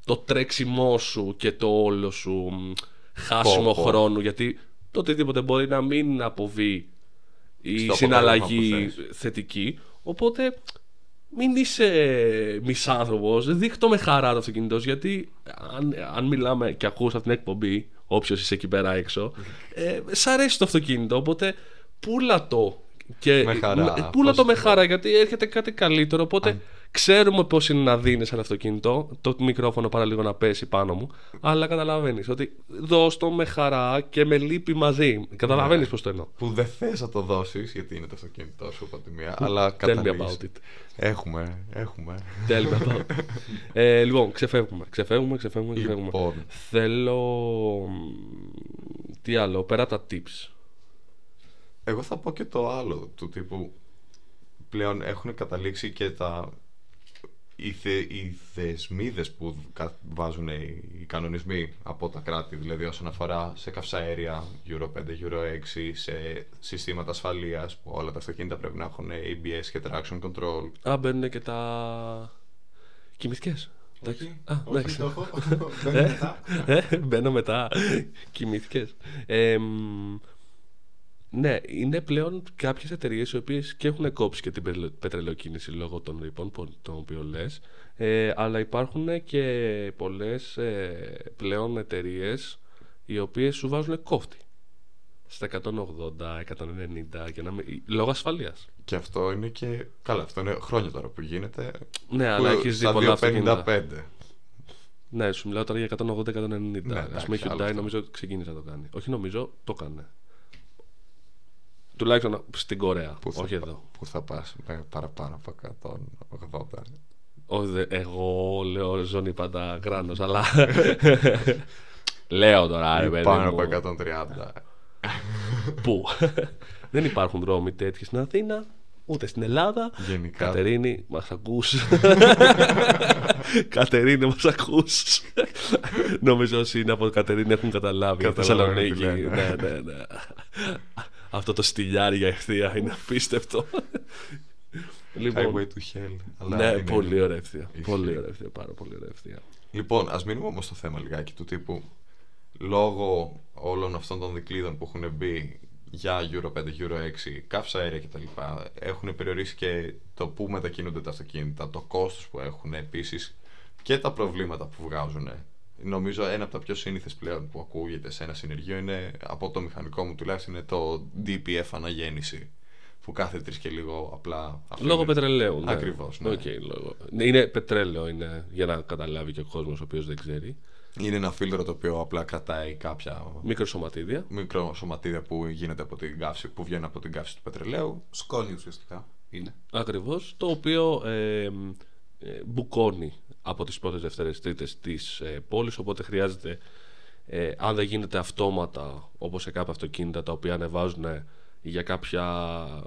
το τρέξιμό σου και το όλο σου μ, χάσιμο Πω, πω. χρόνου. Γιατί το οτιδήποτε μπορεί να μην αποβεί η Στο συναλλαγή αποτέλεσμα που θετική. Οπότε μην είσαι μισάνθρωπο. Δείχτω με χαρά το αυτοκίνητος. Γιατί αν, αν μιλάμε και ακούς αυτή την εκπομπή, όποιος είσαι εκεί πέρα έξω, ε, σ' αρέσει το αυτοκίνητο. Οπότε πούλα το. Και, Με χαρά. Πούλα το με Πώς- χαρά γιατί έρχεται κάτι καλύτερο. Οπότε ξέρουμε πώς είναι να δίνεις ένα αυτοκίνητο. Το μικρόφωνο πάρα λίγο να πέσει πάνω μου. Αλλά καταλαβαίνεις ότι δώσ' το με χαρά και με λύπη μαζί. Καταλαβαίνεις Ναι. πώς το εννοώ. Που δεν θες να το δώσεις γιατί είναι το αυτοκίνητό σου από τη μία. Αλλά Tell me καταλήγεις. about it. Έχουμε, έχουμε. Tell me about it. ε, λοιπόν, ξεφεύγουμε. Ξεφεύγουμε, ξεφεύγουμε, ξεφεύγουμε. Λοιπόν, Θέλω. μ, Τι άλλο, πέρα από τα tips. εγώ θα πω και το άλλο του τύπου πλέον έχουν καταλήξει και τα οι, θε, οι θεσμίδες που κα- βάζουν οι, οι κανονισμοί από τα κράτη δηλαδή όσον αφορά σε καυσαέρια Euro 5, Euro 6 σε συστήματα ασφαλείας που όλα τα αυτοκίνητα πρέπει να έχουν ABS και traction control Α, μπαίνουν και τα. Κοιμηθικές. Όχι, Α, όχι, εντάξει. το έχω. Μπαίνω μετά. Ε, Μπαίνω μετά. Κοιμήθηκες. Ναι, είναι πλέον κάποιες εταιρείες οι οποίες και έχουν κόψει και την πετρελαιο- πετρελαιοκίνηση λόγω των ρήπων, που- των οποίων λες. Ε, αλλά υπάρχουν και πολλές πλέον εταιρείες οι οποίες σου βάζουν κόφτη. Στα 180, 190 και να μην... λόγω ασφαλείας. και αυτό είναι και καλά αυτό είναι χρόνια τώρα που γίνεται Ναι, που αλλά έχεις δει στα πολλά αυτοκίνητα. 255 Ναι, σου μιλάω τώρα για 180-190. Ναι, Α εντάξει, πούμε, η άλλο Hyundai αυτό. νομίζω ότι ξεκίνησε να το κάνει. Όχι, νομίζω, το έκανε. Τουλάχιστον στην Κορέα. Πού θα, όχι πα- εδώ. Πού θα πας με παραπάνω από 180. Όχι, δε- εγώ λέω ζώνη πάντα γράνος, αλλά. λέω τώρα, ρε Ή παιδί. πάνω μου. από 130. Πού; Δεν υπάρχουν δρόμοι τέτοιοι στην Αθήνα, ούτε στην Ελλάδα. Γενικά. Κατερίνη, μας ακούς. Κατερίνη, μας ακούς. Νομίζω όσοι είναι από Κατερίνη έχουν καταλάβει. για Καταλαβαίνω τι Θεσσαλονίκη. λένε. ναι, ναι, ναι. Αυτό το στυλιάρι για ευθεία είναι απίστευτο. λοιπόν, Highway to hell. Αλλά ναι, είναι- πολύ ωραία ευθεία. Ισχύει. Πολύ ωραία ευθεία. Πάρα πολύ ωραία ευθεία. Λοιπόν, ας μείνουμε όμως στο θέμα λιγάκι του τύπου λόγω όλων αυτών των δικλείδων που έχουν μπει για Euro 5, Euro 6, καύσα αέρια κτλ. Έχουν περιορίσει και το πού μετακινούνται τα αυτοκίνητα, το κόστος που έχουν επίσης και τα προβλήματα που βγάζουν. Νομίζω ένα από τα πιο σύνηθες πλέον που ακούγεται σε ένα συνεργείο είναι από το μηχανικό μου τουλάχιστον είναι το DPF αναγέννηση. Που κάθε τρεις και λίγο απλά. αφήνει- Λόγω πετρελαίου. Ναι. Ακριβώς, ναι. Οκ, λόγω. Ναι, Είναι πετρέλαιο, είναι, για να καταλάβει και ο κόσμος ο οποίος δεν ξέρει. Είναι ένα φίλτρο το οποίο απλά κρατάει κάποια Μικροσωματίδια. μικροσωματίδια που γίνεται από την καύση, που βγαίνουν από την καύση του πετρελαίου. Σκόνη ουσιαστικά είναι. Ακριβώς, το οποίο ε, ε, μπουκώνει από τις πρώτες, δεύτερες, τρίτες της ε, πόλης, οπότε χρειάζεται, ε, αν δεν γίνεται αυτόματα, όπως σε κάποια αυτοκίνητα τα οποία ανεβάζουν για κάποια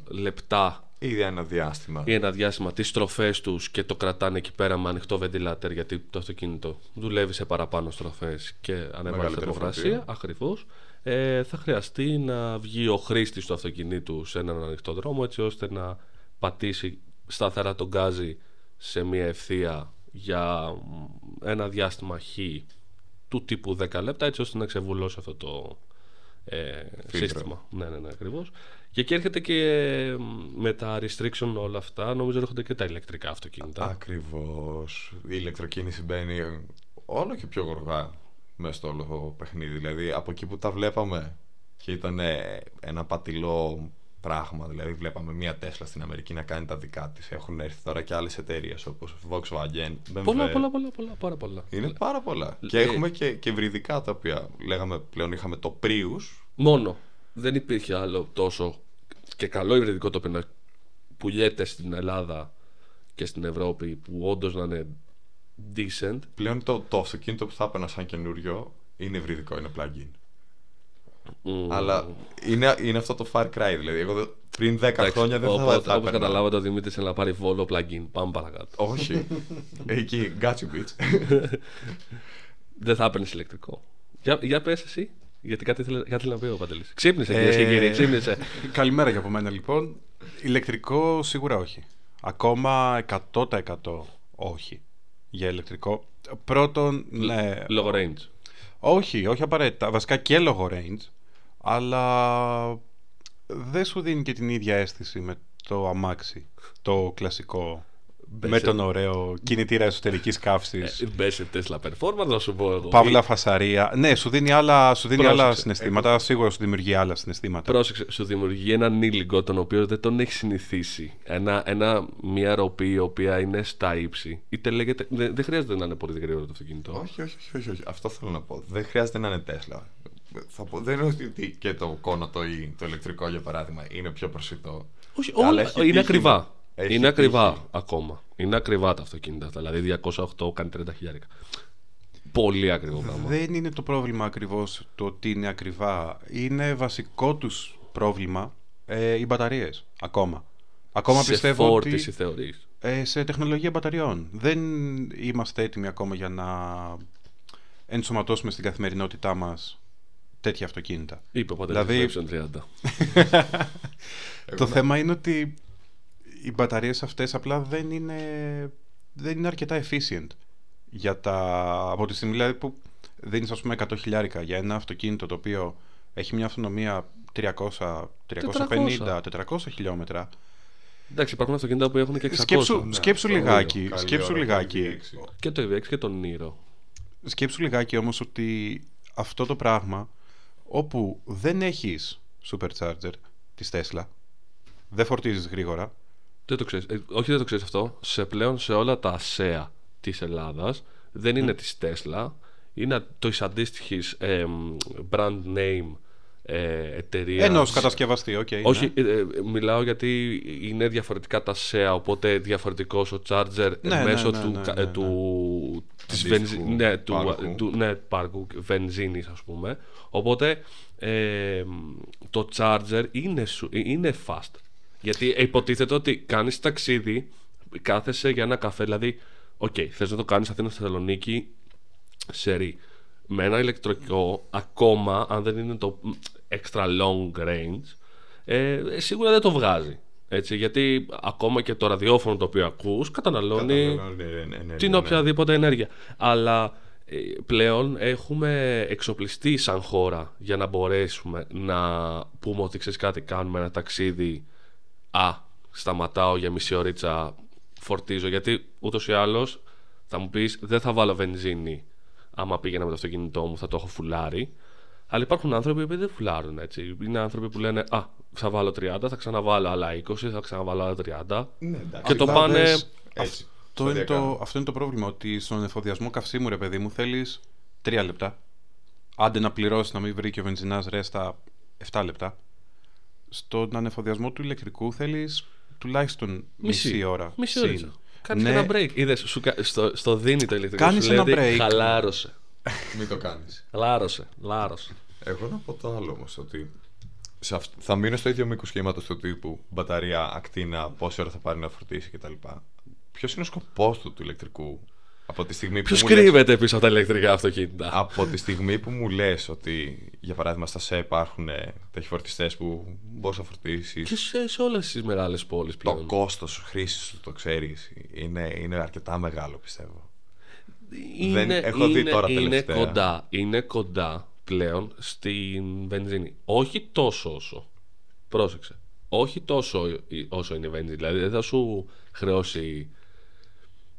λεπτά Ήδη ένα διάστημα. ή ένα διάστημα τις στροφές τους και το κρατάνε εκεί πέρα με ανοιχτό βεντιλάτερ γιατί το αυτοκίνητο δουλεύει σε παραπάνω στροφές και ανεβάζει Μεγαλύτερο θερμοκρασία φορτίο. ακριβώς ε, θα χρειαστεί να βγει ο χρήστης του αυτοκινήτου σε έναν ανοιχτό δρόμο έτσι ώστε να πατήσει σταθερά τον γκάζι σε μια ευθεία για μ, ένα διάστημα χ του τύπου 10 λεπτά έτσι ώστε να ξεβουλώσει αυτό το ε, σύστημα. Ναι, ναι, ναι, ακριβώς. Και εκεί έρχεται και ε, με τα restriction όλα αυτά, νομίζω έρχονται και τα ηλεκτρικά αυτοκίνητα. Ακριβώς. Η ηλεκτροκίνηση μπαίνει όλο και πιο γοργά μέσα στο όλο το παιχνίδι. Δηλαδή από εκεί που τα βλέπαμε και ήταν ένα πατηλό πράγμα. Δηλαδή βλέπαμε μια Τέσλα στην Αμερική να κάνει τα δικά της. Έχουν έρθει τώρα και άλλες εταιρείες όπως Volkswagen, BMW. πολλά, πολλά, πολλά, πολλά, πάρα πολλά. Είναι πάρα πολλά. Ε, Και έχουμε και, και βρυδικά τα οποία λέγαμε πλέον είχαμε το Prius. Μόνο. Δεν υπήρχε άλλο τόσο και καλό υβριδικό το οποίο να πουλιέται στην Ελλάδα και στην Ευρώπη που όντως να είναι decent. Πλέον το, το αυτοκίνητο που θα έπαιρνα σαν καινούριο είναι υβριδικό, είναι plug-in. Μμ. Αλλά είναι, είναι αυτό το Far Cry. Δηλαδή, εγώ δε- πριν 10 Εντάξει, χρόνια δεν θα, οπότε, θα όπως έπαιρνα. καταλάβατε ο Δημήτρης θέλει να πάρει Volvo plug-in. Πάμε παρακάτω. Όχι. [laughs] Εκεί, got you, bitch. [laughs] Δεν θα έπαιρνε ηλεκτρικό. Για, για πες εσύ. Γιατί κάτι ήθελε, κάτι ήθελε να πει ο Παντελής. Ξύπνησε, Ε, κυρίες και κύριοι, ξύπνησε. [laughs] Καλημέρα και από μένα λοιπόν. Ηλεκτρικό σίγουρα όχι. Ακόμα 100% όχι για ηλεκτρικό. Πρώτον, ναι. Λόγω range. Όχι, όχι απαραίτητα. Βασικά και λόγω range. Αλλά δεν σου δίνει και την ίδια αίσθηση με το αμάξι. Το κλασικό. Μπες με σε- τον ωραίο κινητήρα εσωτερικής καύσης. Ε, Μπες σε Tesla Performance, να σου πω εγώ. Παύλα φασαρία. Ναι, σου δίνει άλλα, σου δίνει Πρόσεξε. άλλα συναισθήματα. Σίγουρα σου δημιουργεί άλλα συναισθήματα. Πρόσεξε, σου δημιουργεί έναν ήλιγκο τον οποίο δεν τον έχει συνηθίσει. Ένα, ένα, μια ροπή η οποία είναι στα ύψη. Είτε λέγεται. Δεν, δεν χρειάζεται να είναι πολύ γρήγορο το αυτοκίνητο. όχι, όχι, όχι, όχι, όχι. Αυτό θέλω να πω. Δεν χρειάζεται να είναι Τέσλα. Θα πω, δεν είναι ότι και το κόνοτο ή το ηλεκτρικό, για παράδειγμα, είναι πιο προσιτό. Όχι, Αλλά όλα έχει είναι τύχη. ακριβά. Έχει είναι ακριβά τύχη. ακόμα. Είναι ακριβά τα αυτοκίνητα αυτά. Δηλαδή 208 κάνει 30 χιλιάρικα. Πολύ ακριβό πράγμα. Δεν είναι το πρόβλημα ακριβώς το ότι είναι ακριβά. Είναι βασικό τους πρόβλημα ε, οι μπαταρίες. Ακόμα. Ακόμα σε πιστεύω φόρτιση ότι θεωρείς. ε, σε τεχνολογία μπαταριών. Δεν είμαστε έτοιμοι ακόμα για να ενσωματώσουμε στην καθημερινότητά μας τέτοια αυτοκίνητα. Είπε ο Δηλαδή- Παντελής δηλαδή... 30. Το θέμα είναι ότι οι μπαταρίες αυτές απλά δεν είναι, δεν είναι αρκετά efficient για τα, από τη στιγμή δηλαδή που δίνεις ας πούμε 100 χιλιάρικα για ένα αυτοκίνητο το οποίο έχει μια αυτονομία 300, 350, 400 χιλιόμετρα Εντάξει, υπάρχουν αυτοκίνητα που έχουν και 600. σκέψου, Ναι, σκέψου αυτό λιγάκι, λέω. Καλή σκέψου ώρα, λιγάκι καλή έξι. Και το EVX και το Niro. σκέψου λιγάκι όμως ότι αυτό το πράγμα όπου δεν έχεις supercharger της Tesla δεν φορτίζεις γρήγορα Δεν το ξέρεις. Ε, όχι, δεν το ξέρεις αυτό. Σε πλέον σε όλα τα ΣΕΑ της Ελλάδας δεν είναι της Tesla. Είναι τη αντίστοιχης brand name ε, εταιρείας. Ενός κατασκευαστή, οκ. Όχι, ναι. ε, ε, μιλάω γιατί είναι διαφορετικά τα ΣΕΑ, οπότε διαφορετικός ο charger Ναι, ναι, μέσω ναι, του, ναι, κα- ναι, ε, ναι. του, της Αντίστοιχου βενζι- ναι, του, πάρκου. του, ναι, πάρκου βενζίνης ας πούμε. Οπότε ε, το charger είναι, σου- είναι fast. Γιατί υποτίθεται ότι κάνεις ταξίδι, κάθεσαι για ένα καφέ, δηλαδή, οκ, θες να το κάνεις Αθήνα Θεσσαλονίκη, σερί. Με ένα ηλεκτρικό, ακόμα αν δεν είναι το extra long range, ε, σίγουρα δεν το βγάζει. Έτσι, γιατί ακόμα και το ραδιόφωνο το οποίο ακούς καταναλώνει Καταναλώνει ενέργεια, την ναι. οποιαδήποτε ενέργεια. Αλλά ε, πλέον έχουμε εξοπλιστεί σαν χώρα για να μπορέσουμε να πούμε ότι ξέρεις κάτι, κάνουμε ένα ταξίδι. Α, σταματάω για μισή ωρίτσα, φορτίζω. Γιατί ούτως ή άλλως θα μου πεις δεν θα βάλω βενζίνη άμα πήγαινα με το αυτοκίνητό μου, θα το έχω φουλάρει. Αλλά υπάρχουν άνθρωποι που δεν φουλάρουν έτσι. Είναι άνθρωποι που λένε Α, θα βάλω 30, θα ξαναβάλω άλλα 20, θα ξαναβάλω άλλα 30. Ναι, εντάξει. Και το Απλά πάνε. δες, Έτσι. Αυτό είναι, σταδιακά. το, αυτό είναι το πρόβλημα. Ότι στον εφοδιασμό καυσίμου, ρε παιδί μου, θέλεις 3 λεπτά. Άντε να πληρώσεις να μην βρει και ο βενζινάς ρέστα 7 λεπτά. Στον ανεφοδιασμό του ηλεκτρικού θέλεις τουλάχιστον μισή, ώρα. Μισή συν. ώρα. Κάνει Ναι. ένα break. Είδες, σου, κα- στο, στο δίνει το ηλεκτρικό. Κάνεις σου λέει ένα ότι break. Χαλάρωσε. [laughs] Μην το κάνεις. Χαλάρωσε. Λάρωσε. Εγώ να πω το άλλο όμως, ότι σε αυ- θα μείνω στο ίδιο μήκος κύματο του τύπου μπαταρία, ακτίνα, πόση ώρα θα πάρει να φορτίσει κτλ. Ποιος είναι ο σκοπός του του ηλεκτρικού από τη στιγμή που Ποιος μου λες- κρύβεται πίσω από τα ηλεκτρικά αυτοκίνητα; από τη στιγμή που μου λες ότι για παράδειγμα στα ΣΕ υπάρχουν ε, ταχυφορτιστές που μπορείς να φορτίσεις Και σε, σε όλες τις μεγάλες πόλεις το πλέον. κόστος χρήσης του το ξέρεις είναι, είναι αρκετά μεγάλο πιστεύω είναι, δεν- έχω δει είναι, τώρα είναι τελευταία. κοντά, είναι κοντά πλέον στην βενζίνη. Όχι τόσο όσο. Πρόσεξε. Όχι τόσο η- όσο είναι η βενζίνη. Δηλαδή δεν θα σου χρεώσει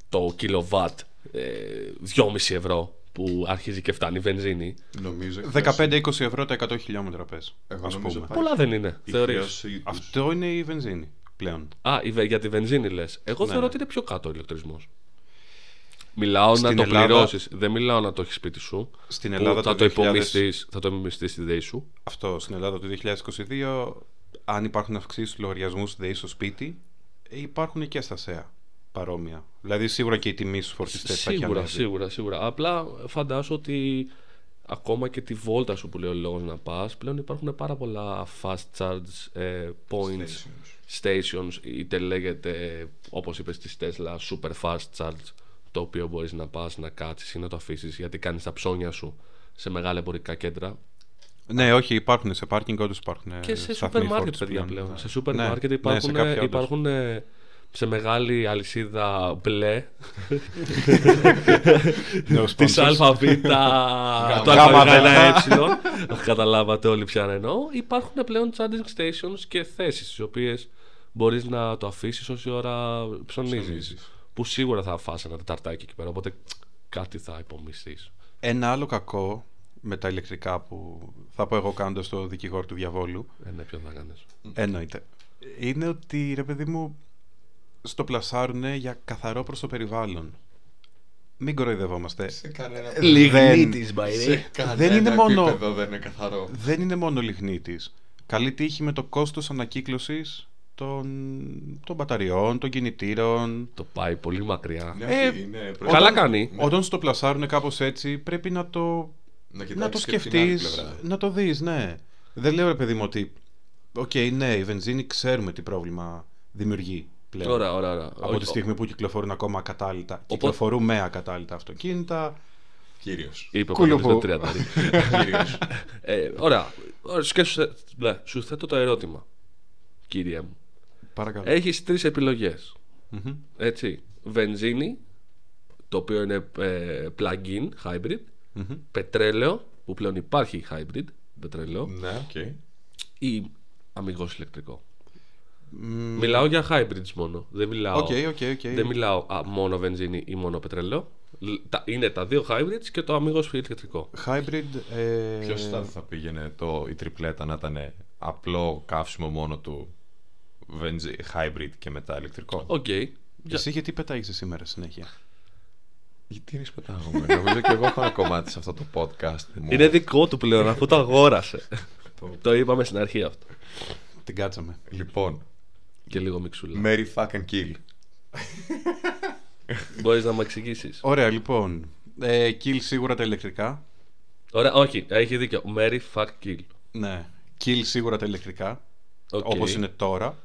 το κιλοβάτ ε, 2,5 ευρώ που αρχίζει και φτάνει η βενζίνη. νομίζω 15-20 ευρώ τα 100 χιλιόμετρα πες. Εγώ ας νομίζω πούμε. πάει. Πολλά δεν είναι. η Θεωρείς; χρέωση τους. Αυτό είναι η βενζίνη πλέον. Α, η βε- για τη βενζίνη λες. Εγώ Ναι, θεωρώ ναι. ότι είναι πιο κάτω ο ηλεκτρισμός. Μιλάω να Στην το Ελλάδα- πληρώσεις. Δεν μιλάω να το έχεις σπίτι σου. Στην που Ελλάδα θα το το 2000 υπομειστείς, θα το υπομειστείς στη ΔΕΗ σου. Αυτό στην Ελλάδα το 2022, αν υπάρχουν αυξήσεις του λογαριασμούς στη ΔΕΗ στο σπίτι, ε, υπάρχουν και στα ΣΕΑ παρόμοια. Δηλαδή σίγουρα και η τιμή στους φορτιστές θα έχει Σίγουρα, ανέβει. σίγουρα, σίγουρα. Απλά φαντάζομαι ότι ακόμα και τη βόλτα σου που λέει ο λόγος να πας, πλέον υπάρχουν πάρα πολλά fast charge ε, points, stations, είτε λέγεται όπως είπες της Tesla, super fast charge, το οποίο μπορείς να πας να κάτσεις ή να το αφήσεις γιατί κάνεις τα ψώνια σου σε μεγάλα εμπορικά κέντρα Ναι, όχι, υπάρχουν σε πάρκινγκ, όντως υπάρχουν. και σε σταθμοί σούπερ μάρκετ, φόρτισης παιδιά πλέον. πλέον. Σε σούπερ Ναι, μάρκετ ναι, υπάρχουν, σε κάποια όντως. υπάρχουν ε, σε μεγάλη αλυσίδα μπλε [laughs] No της sponsors. ΑΒ, το Γάμα ΑΒ, ε. Καταλάβατε όλοι πια να εννοώ. Υπάρχουν πλέον charging stations και θέσεις τι οποίες μπορείς να το αφήσεις όση ώρα ψωνίζεις. Ψωνίζεις. Που σίγουρα θα φας ένα τεταρτάκι εκεί πέρα. Οπότε κάτι θα υπομειστεί. Ένα άλλο κακό με τα ηλεκτρικά που θα πω εγώ κάνοντας το δικηγόρο του διαβόλου. Ε, ναι, ποιο θα κάνεις. Εννοείται. Είναι ότι ρε παιδί μου στο πλασάρουνε για καθαρό προς το περιβάλλον. Μην κοροϊδευόμαστε. σε κανένα Λιγνίτης, σε κανένα Δεν είναι μόνο- επίπεδο δεν είναι καθαρό Δεν είναι μόνο λιγνίτης. Καλή τύχη με το κόστος ανακύκλωσης των, των μπαταριών, των κινητήρων. Το πάει πολύ μακριά. Ναι, Ε, όχι, είναι προς- Καλά Όταν- κάνει. Όταν στο πλασάρουνε κάπως έτσι πρέπει να το, να, να το κοιτάξεις και την άλλη σκεφτείς, πλευρά. να το δεις, ναι. Δεν λέω ρε παιδί μου ότι Οκ, ναι, η βενζίνη ξέρουμε τι πρόβλημα δημιουργεί πλέον. Ωραία, ωραία, ωραία. Από τη στιγμή που κυκλοφορούν ακόμα ακατάλληλτα. Οπότε- Κυκλοφορούμε ακατάλληλα αυτοκίνητα. Κύριος. Είπε ο Κούλου Παντελής που- το 30. [laughs] Κύριος. ε, ωραία. Ωραία, σκέφτεσαι- ναι, σου θέτω το ερώτημα, κύριε μου. Παρακαλώ. Έχεις τρεις επιλογές. Μμμ. Έτσι. Βενζίνη, το οποίο είναι ε, plug-in, hybrid. Μμμ. Πετρέλαιο, που πλέον υπάρχει hybrid, πετρέλαιο. ναι, οκ. Ή αμιγώς ηλεκτρικό. Μμ, Μιλάω για hybrids μόνο. Δεν μιλάω, Οκ, οκ, οκ. δεν μιλάω α, μόνο βενζίνη ή μόνο πετρέλαιο. Λ- τα- Είναι τα δύο hybrids και το αμιγώς ηλεκτρικό. Hybrid. Ε... Ποιος θα, θα πήγαινε το, η τριπλέτα να ήταν απλό καύσιμο μόνο του βενζι, hybrid και μετά ηλεκτρικό; Οκ. Εσύ γιατί πετάγεσαι σήμερα συνέχεια; Γιατί είναι πετάγομαι. Νομίζω και εγώ έχω ένα κομμάτι σε αυτό το podcast. Μου. Είναι δικό του πλέον αφού το αγόρασε. Το είπαμε στην αρχή αυτό. Την κάτσαμε. Λοιπόν, Και λίγο μιξούλα. Mary fucking kill. Μπορείς να μου εξηγήσεις. Ωραία, λοιπόν. Ε, kill σίγουρα τα ηλεκτρικά. Ωραία, όχι, έχει δίκιο. Mary fuck kill. Ναι. Kill σίγουρα τα ηλεκτρικά. Οκ. Όπως είναι τώρα.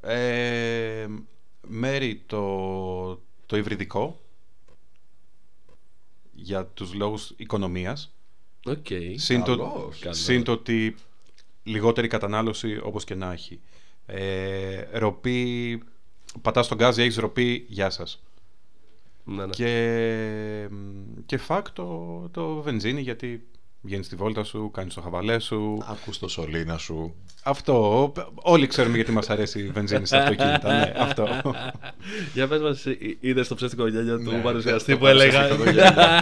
Ε, marry το, το υβριδικό. Για τους λόγους οικονομίας. Οκ. Συν το, Καλώς. Καλώς. συν το ότι λιγότερη κατανάλωση όπως και να έχει. Ε, ροπή, πατάς στον γκάζι, έχεις ροπή, γεια σας. Ναι, ναι. Και, και fuck το, το βενζίνη γιατί βγαίνεις στη βόλτα σου, κάνεις το χαβαλέ σου. Ακούς το σωλήνα σου. Αυτό, όλοι ξέρουμε γιατί μας αρέσει η βενζίνη στα αυτοκίνητα. ναι, αυτό. [laughs] Για πες μας, ε, είδες το ψεύτικο γέλιο του Ναι, παρουσιαστή το που έλεγα; παρουσιαστικό [laughs]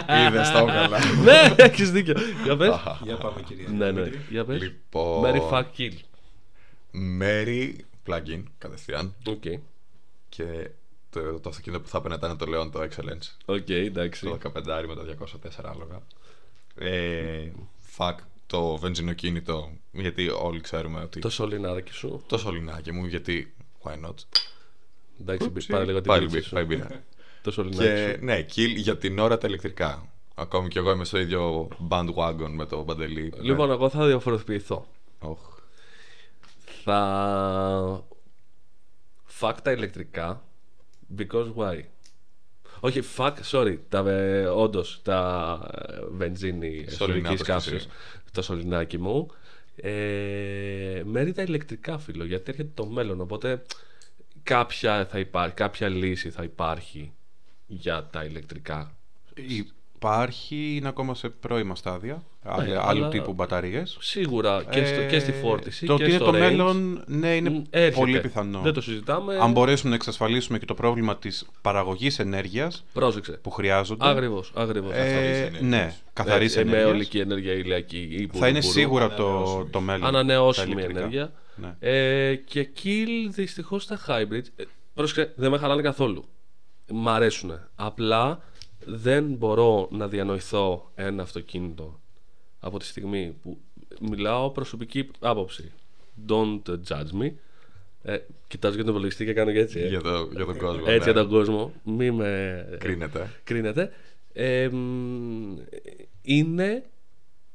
γέλιο. Είδες, το έβγαλα. Ναι, έχεις δίκιο. Για πες. [laughs] Για πάμε κυρία. Ναι, ναι. Για πες. Λοιπόν, Marry fuck kill. Marry plug-in κατευθείαν. Οκ. Και το, το αυτοκίνητο που θα έπαιρνε ήταν το Leon το Excellence. Οκ, εντάξει. Το 15 με τα 204 άλογα. Ε, fuck το βενζινοκίνητο, γιατί όλοι ξέρουμε ότι. Το σωληνάρακι σου. Το σωληνάκι μου, γιατί. Why not; Εντάξει, Ούψι. πάρε λίγο την Πάλι πίτσα σου. μπει- πάει μπύρα. Το σωληνάρι Και σου. ναι, kill για την ώρα τα ηλεκτρικά. Ακόμη και εγώ είμαι στο ίδιο bandwagon με το μπαντελή. Λοιπόν, εγώ θα διαφοροποιηθώ. Ναι. Οχ. Θα. Fuck τα ηλεκτρικά. Because why? Όχι, fuck, sorry. Τα, ε, όντως, τα ε, βενζίνη εσωτερικής Σωληνάτος καύσης. εσύ. Το σωληνάκι μου. Ε, μέρη τα ηλεκτρικά, φίλο, γιατί έρχεται το μέλλον. Οπότε κάποια, θα υπάρχει, κάποια λύση θα υπάρχει για τα ηλεκτρικά. Υπάρχει, είναι ακόμα σε πρώιμα στάδια. Άλλου, αλλά- άλλου τύπου μπαταρίες. Σίγουρα και, στο, και στη Ε, φόρτιση Το και ότι είναι στο το range. μέλλον, ναι, είναι Μ, έρχεται. πολύ πιθανό. Δεν το συζητάμε. Αν μπορέσουμε να εξασφαλίσουμε και το πρόβλημα της παραγωγής ενέργειας Πρόσεξε. που χρειάζονται. Ακριβώς, ακριβώς. ε, ενέργειας. ναι, καθαρής Ε, με ενέργειας. ολική ενέργεια, ηλιακή ή Θα είναι μπουρου-μπουρου. σίγουρα το, το μέλλον. τα Ανανεώσιμη ηλεκτρικά. ενέργεια. Ναι. Ε, και kill δυστυχώς τα hybrid. Ε, πρόσεξε, δεν με χαλάνε καθόλου. Μ' αρέσουν. Απλά δεν μπορώ να διανοηθώ ένα αυτοκίνητο από τη στιγμή που μιλάω προσωπική άποψη. Don't judge me. Ε, κοιτάζω για τον υπολογιστή και κάνω και έτσι. ε. Για, το, για τον κόσμο. Έτσι ναι. για τον κόσμο. Μη με Κρίνεται. κρίνεται. Ε, μ, είναι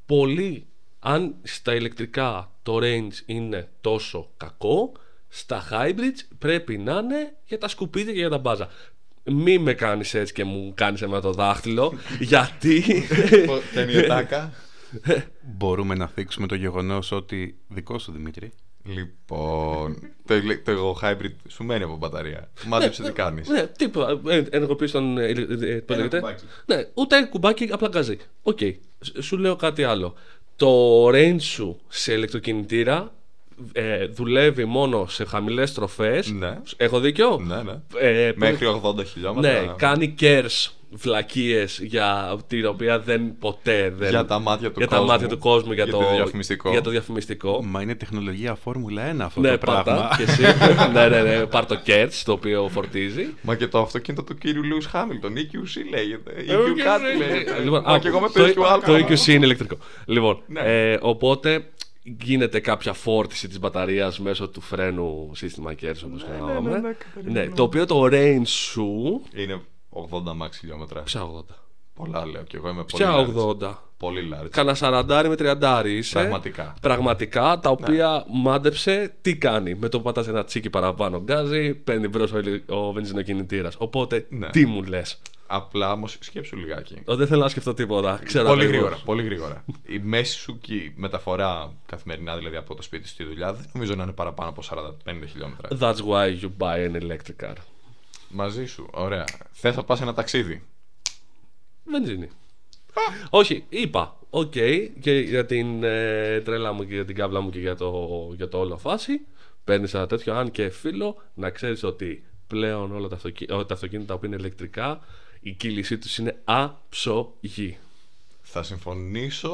πολύ. Αν στα ηλεκτρικά το range είναι τόσο κακό, στα hybrids πρέπει να είναι για τα σκουπίδια και για τα μπάζα. Μη με κάνεις έτσι και μου κάνεις με το δάχτυλο, [laughs] γιατί... Ταινιετάκα. [laughs] Μπορούμε να θίξουμε το γεγονός ότι δικό σου Δημήτρη λοιπόν, το, ηλε- το hybrid σου μένει από μπαταρία. Μάζεψε τι κάνεις. ναι, τίποτα. Ε, Ενεργοποιείς τον. ε, ε, πώς λέγεται; κουμπάκι. Ναι, ούτε κουμπάκι, απλά γκαζί. Οκ. Σ- Σου λέω κάτι άλλο. Το range σου σε ηλεκτροκινητήρα ε, δουλεύει μόνο σε χαμηλές στροφές. Ναι. Έχω δίκιο; Ναι, ναι. Ε, Μέχρι 80 χιλιόμετρα. ναι, κάνει KERS βλακίες για την οποία δεν ποτέ δεν... Για τα μάτια του για τα κόσμου. μάτια του κόσμου για, Για το, το διαφημιστικό. Για το διαφημιστικό. Μα είναι τεχνολογία Φόρμουλα 1 αυτό ναι, το πράγμα. πάτα και εσύ. [laughs] ναι, ναι, ναι, πάρ το KERS το οποίο φορτίζει. Μα και το αυτοκίνητο του κύριου Λιούις Χάμιλτον, EQC λέγεται. Ε, EQ κάτι λέει. Λοιπόν, Μα α, και εγώ με το EQ Το EQC είναι ηλεκτρικό. Λοιπόν, Ναι. ε, οπότε γίνεται κάποια φόρτιση της μπαταρίας μέσω του φρένου σύστημα κέρδους όπως ναι, κάναμε. ναι, Ναι, καταλαβαίνω. το οποίο το range σου... Είναι 80 max χιλιόμετρα. Ποια 80. Πολλά λέω και εγώ είμαι πολύ Ποια large. 80. Πολύ large. Κάνα 40 με 30 είσαι. Πραγματικά. Πραγματικά, τα οποία μάντεψε τι κάνει; Με το που πατάς ένα τσίκι παραπάνω γκάζι, παίρνει μπρος ο, ηλι- ο βενζινοκινητήρας. Οπότε, Ναι. τι μου λες; Απλά όμως σκέψου λιγάκι. Ο, δεν θέλω να σκεφτώ τίποτα. Ξέρω Πολύ ακριβώς. γρήγορα, πολύ γρήγορα. Η μέση σου και η μεταφορά καθημερινά, δηλαδή από το σπίτι στη δουλειά, δεν νομίζω να είναι παραπάνω από 40-50 χιλιόμετρα. That's why you buy an electric car. Μαζί σου, ωραία. Θε να πας ένα ταξίδι. Βενζίνη. Όχι, είπα. Οκ, και για την ε, τρέλα μου και για την κάβλα μου και για το, για το όλο φάση. Παίρνεις ένα τέτοιο, αν και φίλο, να ξέρεις ότι πλέον όλα τα, αυτοκι... όλα τα αυτοκίνητα που είναι ηλεκτρικά, η κύλησή τους είναι άψογη. Θα συμφωνήσω.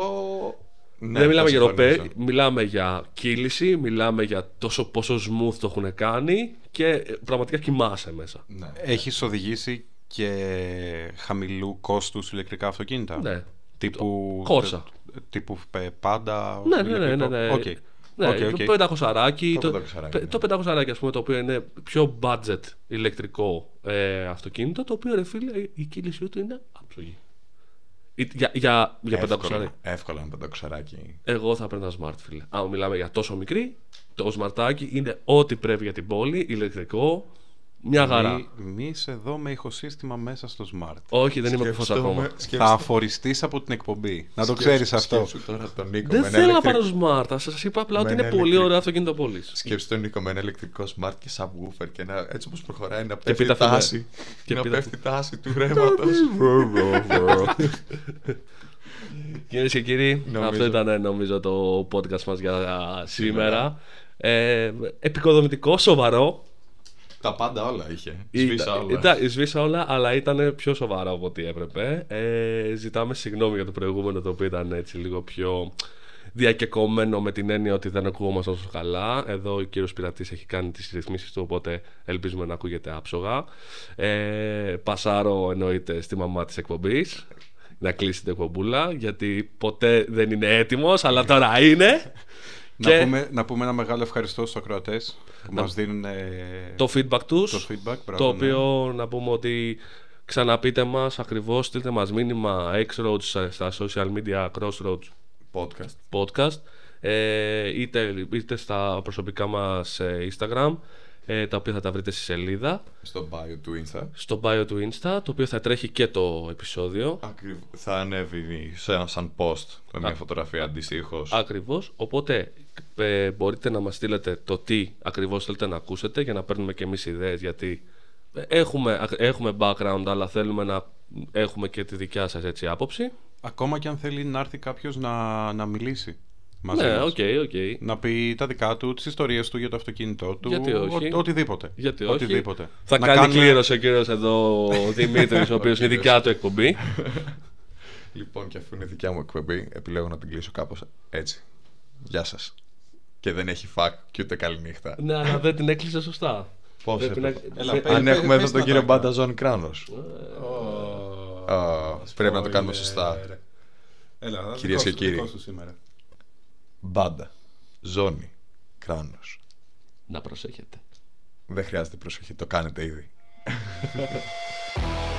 Ναι, Δεν μιλάμε θα για ροπή, συμφωνήσω. μιλάμε για κύληση, μιλάμε για τόσο πόσο smooth το έχουν κάνει και ε, πραγματικά κοιμάσαι μέσα. Ναι. Έχεις οδηγήσει και χαμηλού κόστους ηλεκτρικά αυτοκίνητα; Ναι. Τύπου. Corsa. τύπου ε, πάντα. Ναι, ναι, ναι, ναι, ναι. Οκ. Ναι, Οκ, οκ. το 500 Το το, 500, το, ναι. το 500 ας πούμε, το οποίο είναι πιο budget ηλεκτρικό ε, αυτοκίνητο, το οποίο ρε φίλε η κύλησή του είναι άψογη. Ή- Για, για, για 500 Εύκολα, εύκολα ένα πεντακοσαράκι. Εγώ θα παίρνα smart φίλε. Αν μιλάμε για τόσο μικρή, το σμαρτάκι είναι ό,τι πρέπει για την πόλη, ηλεκτρικό, μια χαρά. Μη, μη είσαι εδώ με ηχοσύστημα μέσα στο smart. Όχι, δεν είμαι κουφός Σκέφτομαι- ακόμα. Θα σκέφτομαι- αφοριστείς από την εκπομπή. Να το σκέψου- ξέρει αυτό. σκέψου τώρα τον Νίκο Δεν με ένα θέλω να ηλεκτρικό- πάρω smart. Σα είπα απλά με ότι ένα είναι πολύ ηλεκτρικό- ωραίο αυτοκίνητο πόλη. Σκέψου τον Νίκο με ένα ηλεκτρικό smart και subwoofer και ένα, έτσι όπως προχωράει να Και πέφτει η πίτα φύλλα. τάση. Και να πίτα πέφτει η τάση του ρεύματος. [laughs] Κυρίες και κύριοι, Νομίζω. αυτό ήταν νομίζω το podcast μας για σήμερα. Ε, επικοδομητικό, σοβαρό. Τα πάντα όλα είχε. Σβήσα Ήταν- όλα. ήταν- σβήσα όλα, αλλά ήταν πιο σοβαρό από ό,τι έπρεπε. Ε, ζητάμε συγγνώμη για το προηγούμενο, το οποίο ήταν έτσι λίγο πιο διακεκομένο με την έννοια ότι δεν ακουγόμαστε όσο καλά. Εδώ ο κύριος Πειρατής έχει κάνει τις ρυθμίσεις του, οπότε ελπίζουμε να ακούγεται άψογα. Ε, πασάρω εννοείται στη μαμά της εκπομπής να κλείσει την εκπομπούλα, γιατί ποτέ δεν είναι έτοιμος, αλλά τώρα είναι. Να, Και- πούμε, να πούμε ένα μεγάλο ευχαριστώ στους ακροατές που μας δίνουν ε, το feedback τους το feedback. το μπράβο, ναι. οποίο να πούμε ότι ξαναπείτε μας ακριβώς στείλτε μας μήνυμα X-Roads στα- στα social media Crossroads Podcast. podcast ε, είτε, είτε στα προσωπικά μας ε, Instagram ε, τα οποία θα τα βρείτε στη σελίδα Στο bio του Insta. στο bio του Insta το οποίο θα τρέχει και το επεισόδιο Ακριβ- Θα ανέβει σε ένα σαν post με μια φωτογραφία αντιστοίχως. Ακριβώς, οπότε ε, μπορείτε να μας στείλετε το τι ακριβώς θέλετε να ακούσετε για να παίρνουμε και εμείς ιδέες γιατί ε, έχουμε, έχουμε background αλλά θέλουμε να έχουμε και τη δικιά σας έτσι άποψη. Ακόμα και αν θέλει να έρθει κάποιος να, να μιλήσει μαζί ναι, μας. οκ, οκ. Να πει τα δικά του, τις ιστορίες του για το αυτοκίνητό του. Γιατί όχι. ο- οτιδήποτε. Γιατί όχι. οτιδήποτε. Θα να κάνει κάνουμε- κλήρωση ο κύριος εδώ ο Δημήτρης ο [laughs] οποίος είναι η δικιά του εκπομπή. Λοιπόν, και αφού είναι δικιά μου εκπομπή, επιλέγω να την κλείσω κάπως έτσι. Γεια σας. Και δεν έχει fuck και ούτε καληνύχτα. ναι, αλλά δεν την έκλεισε σωστά. Πώς Πρέπει να- Έλα, πε- πες- Αν έχουμε εδώ πες τον τα κύριο τάκια. Μπάνταζον Κράνος. Ω, Α, πρέπει να το κάνουμε σωστά. spoiler. Έλα, Κυρίες δικός και σου, κύριοι. Δικός σου σήμερα. Μπάντα. Ζώνη. Κράνος. Να προσέχετε. Δεν χρειάζεται προσοχή, το κάνετε ήδη. [laughs]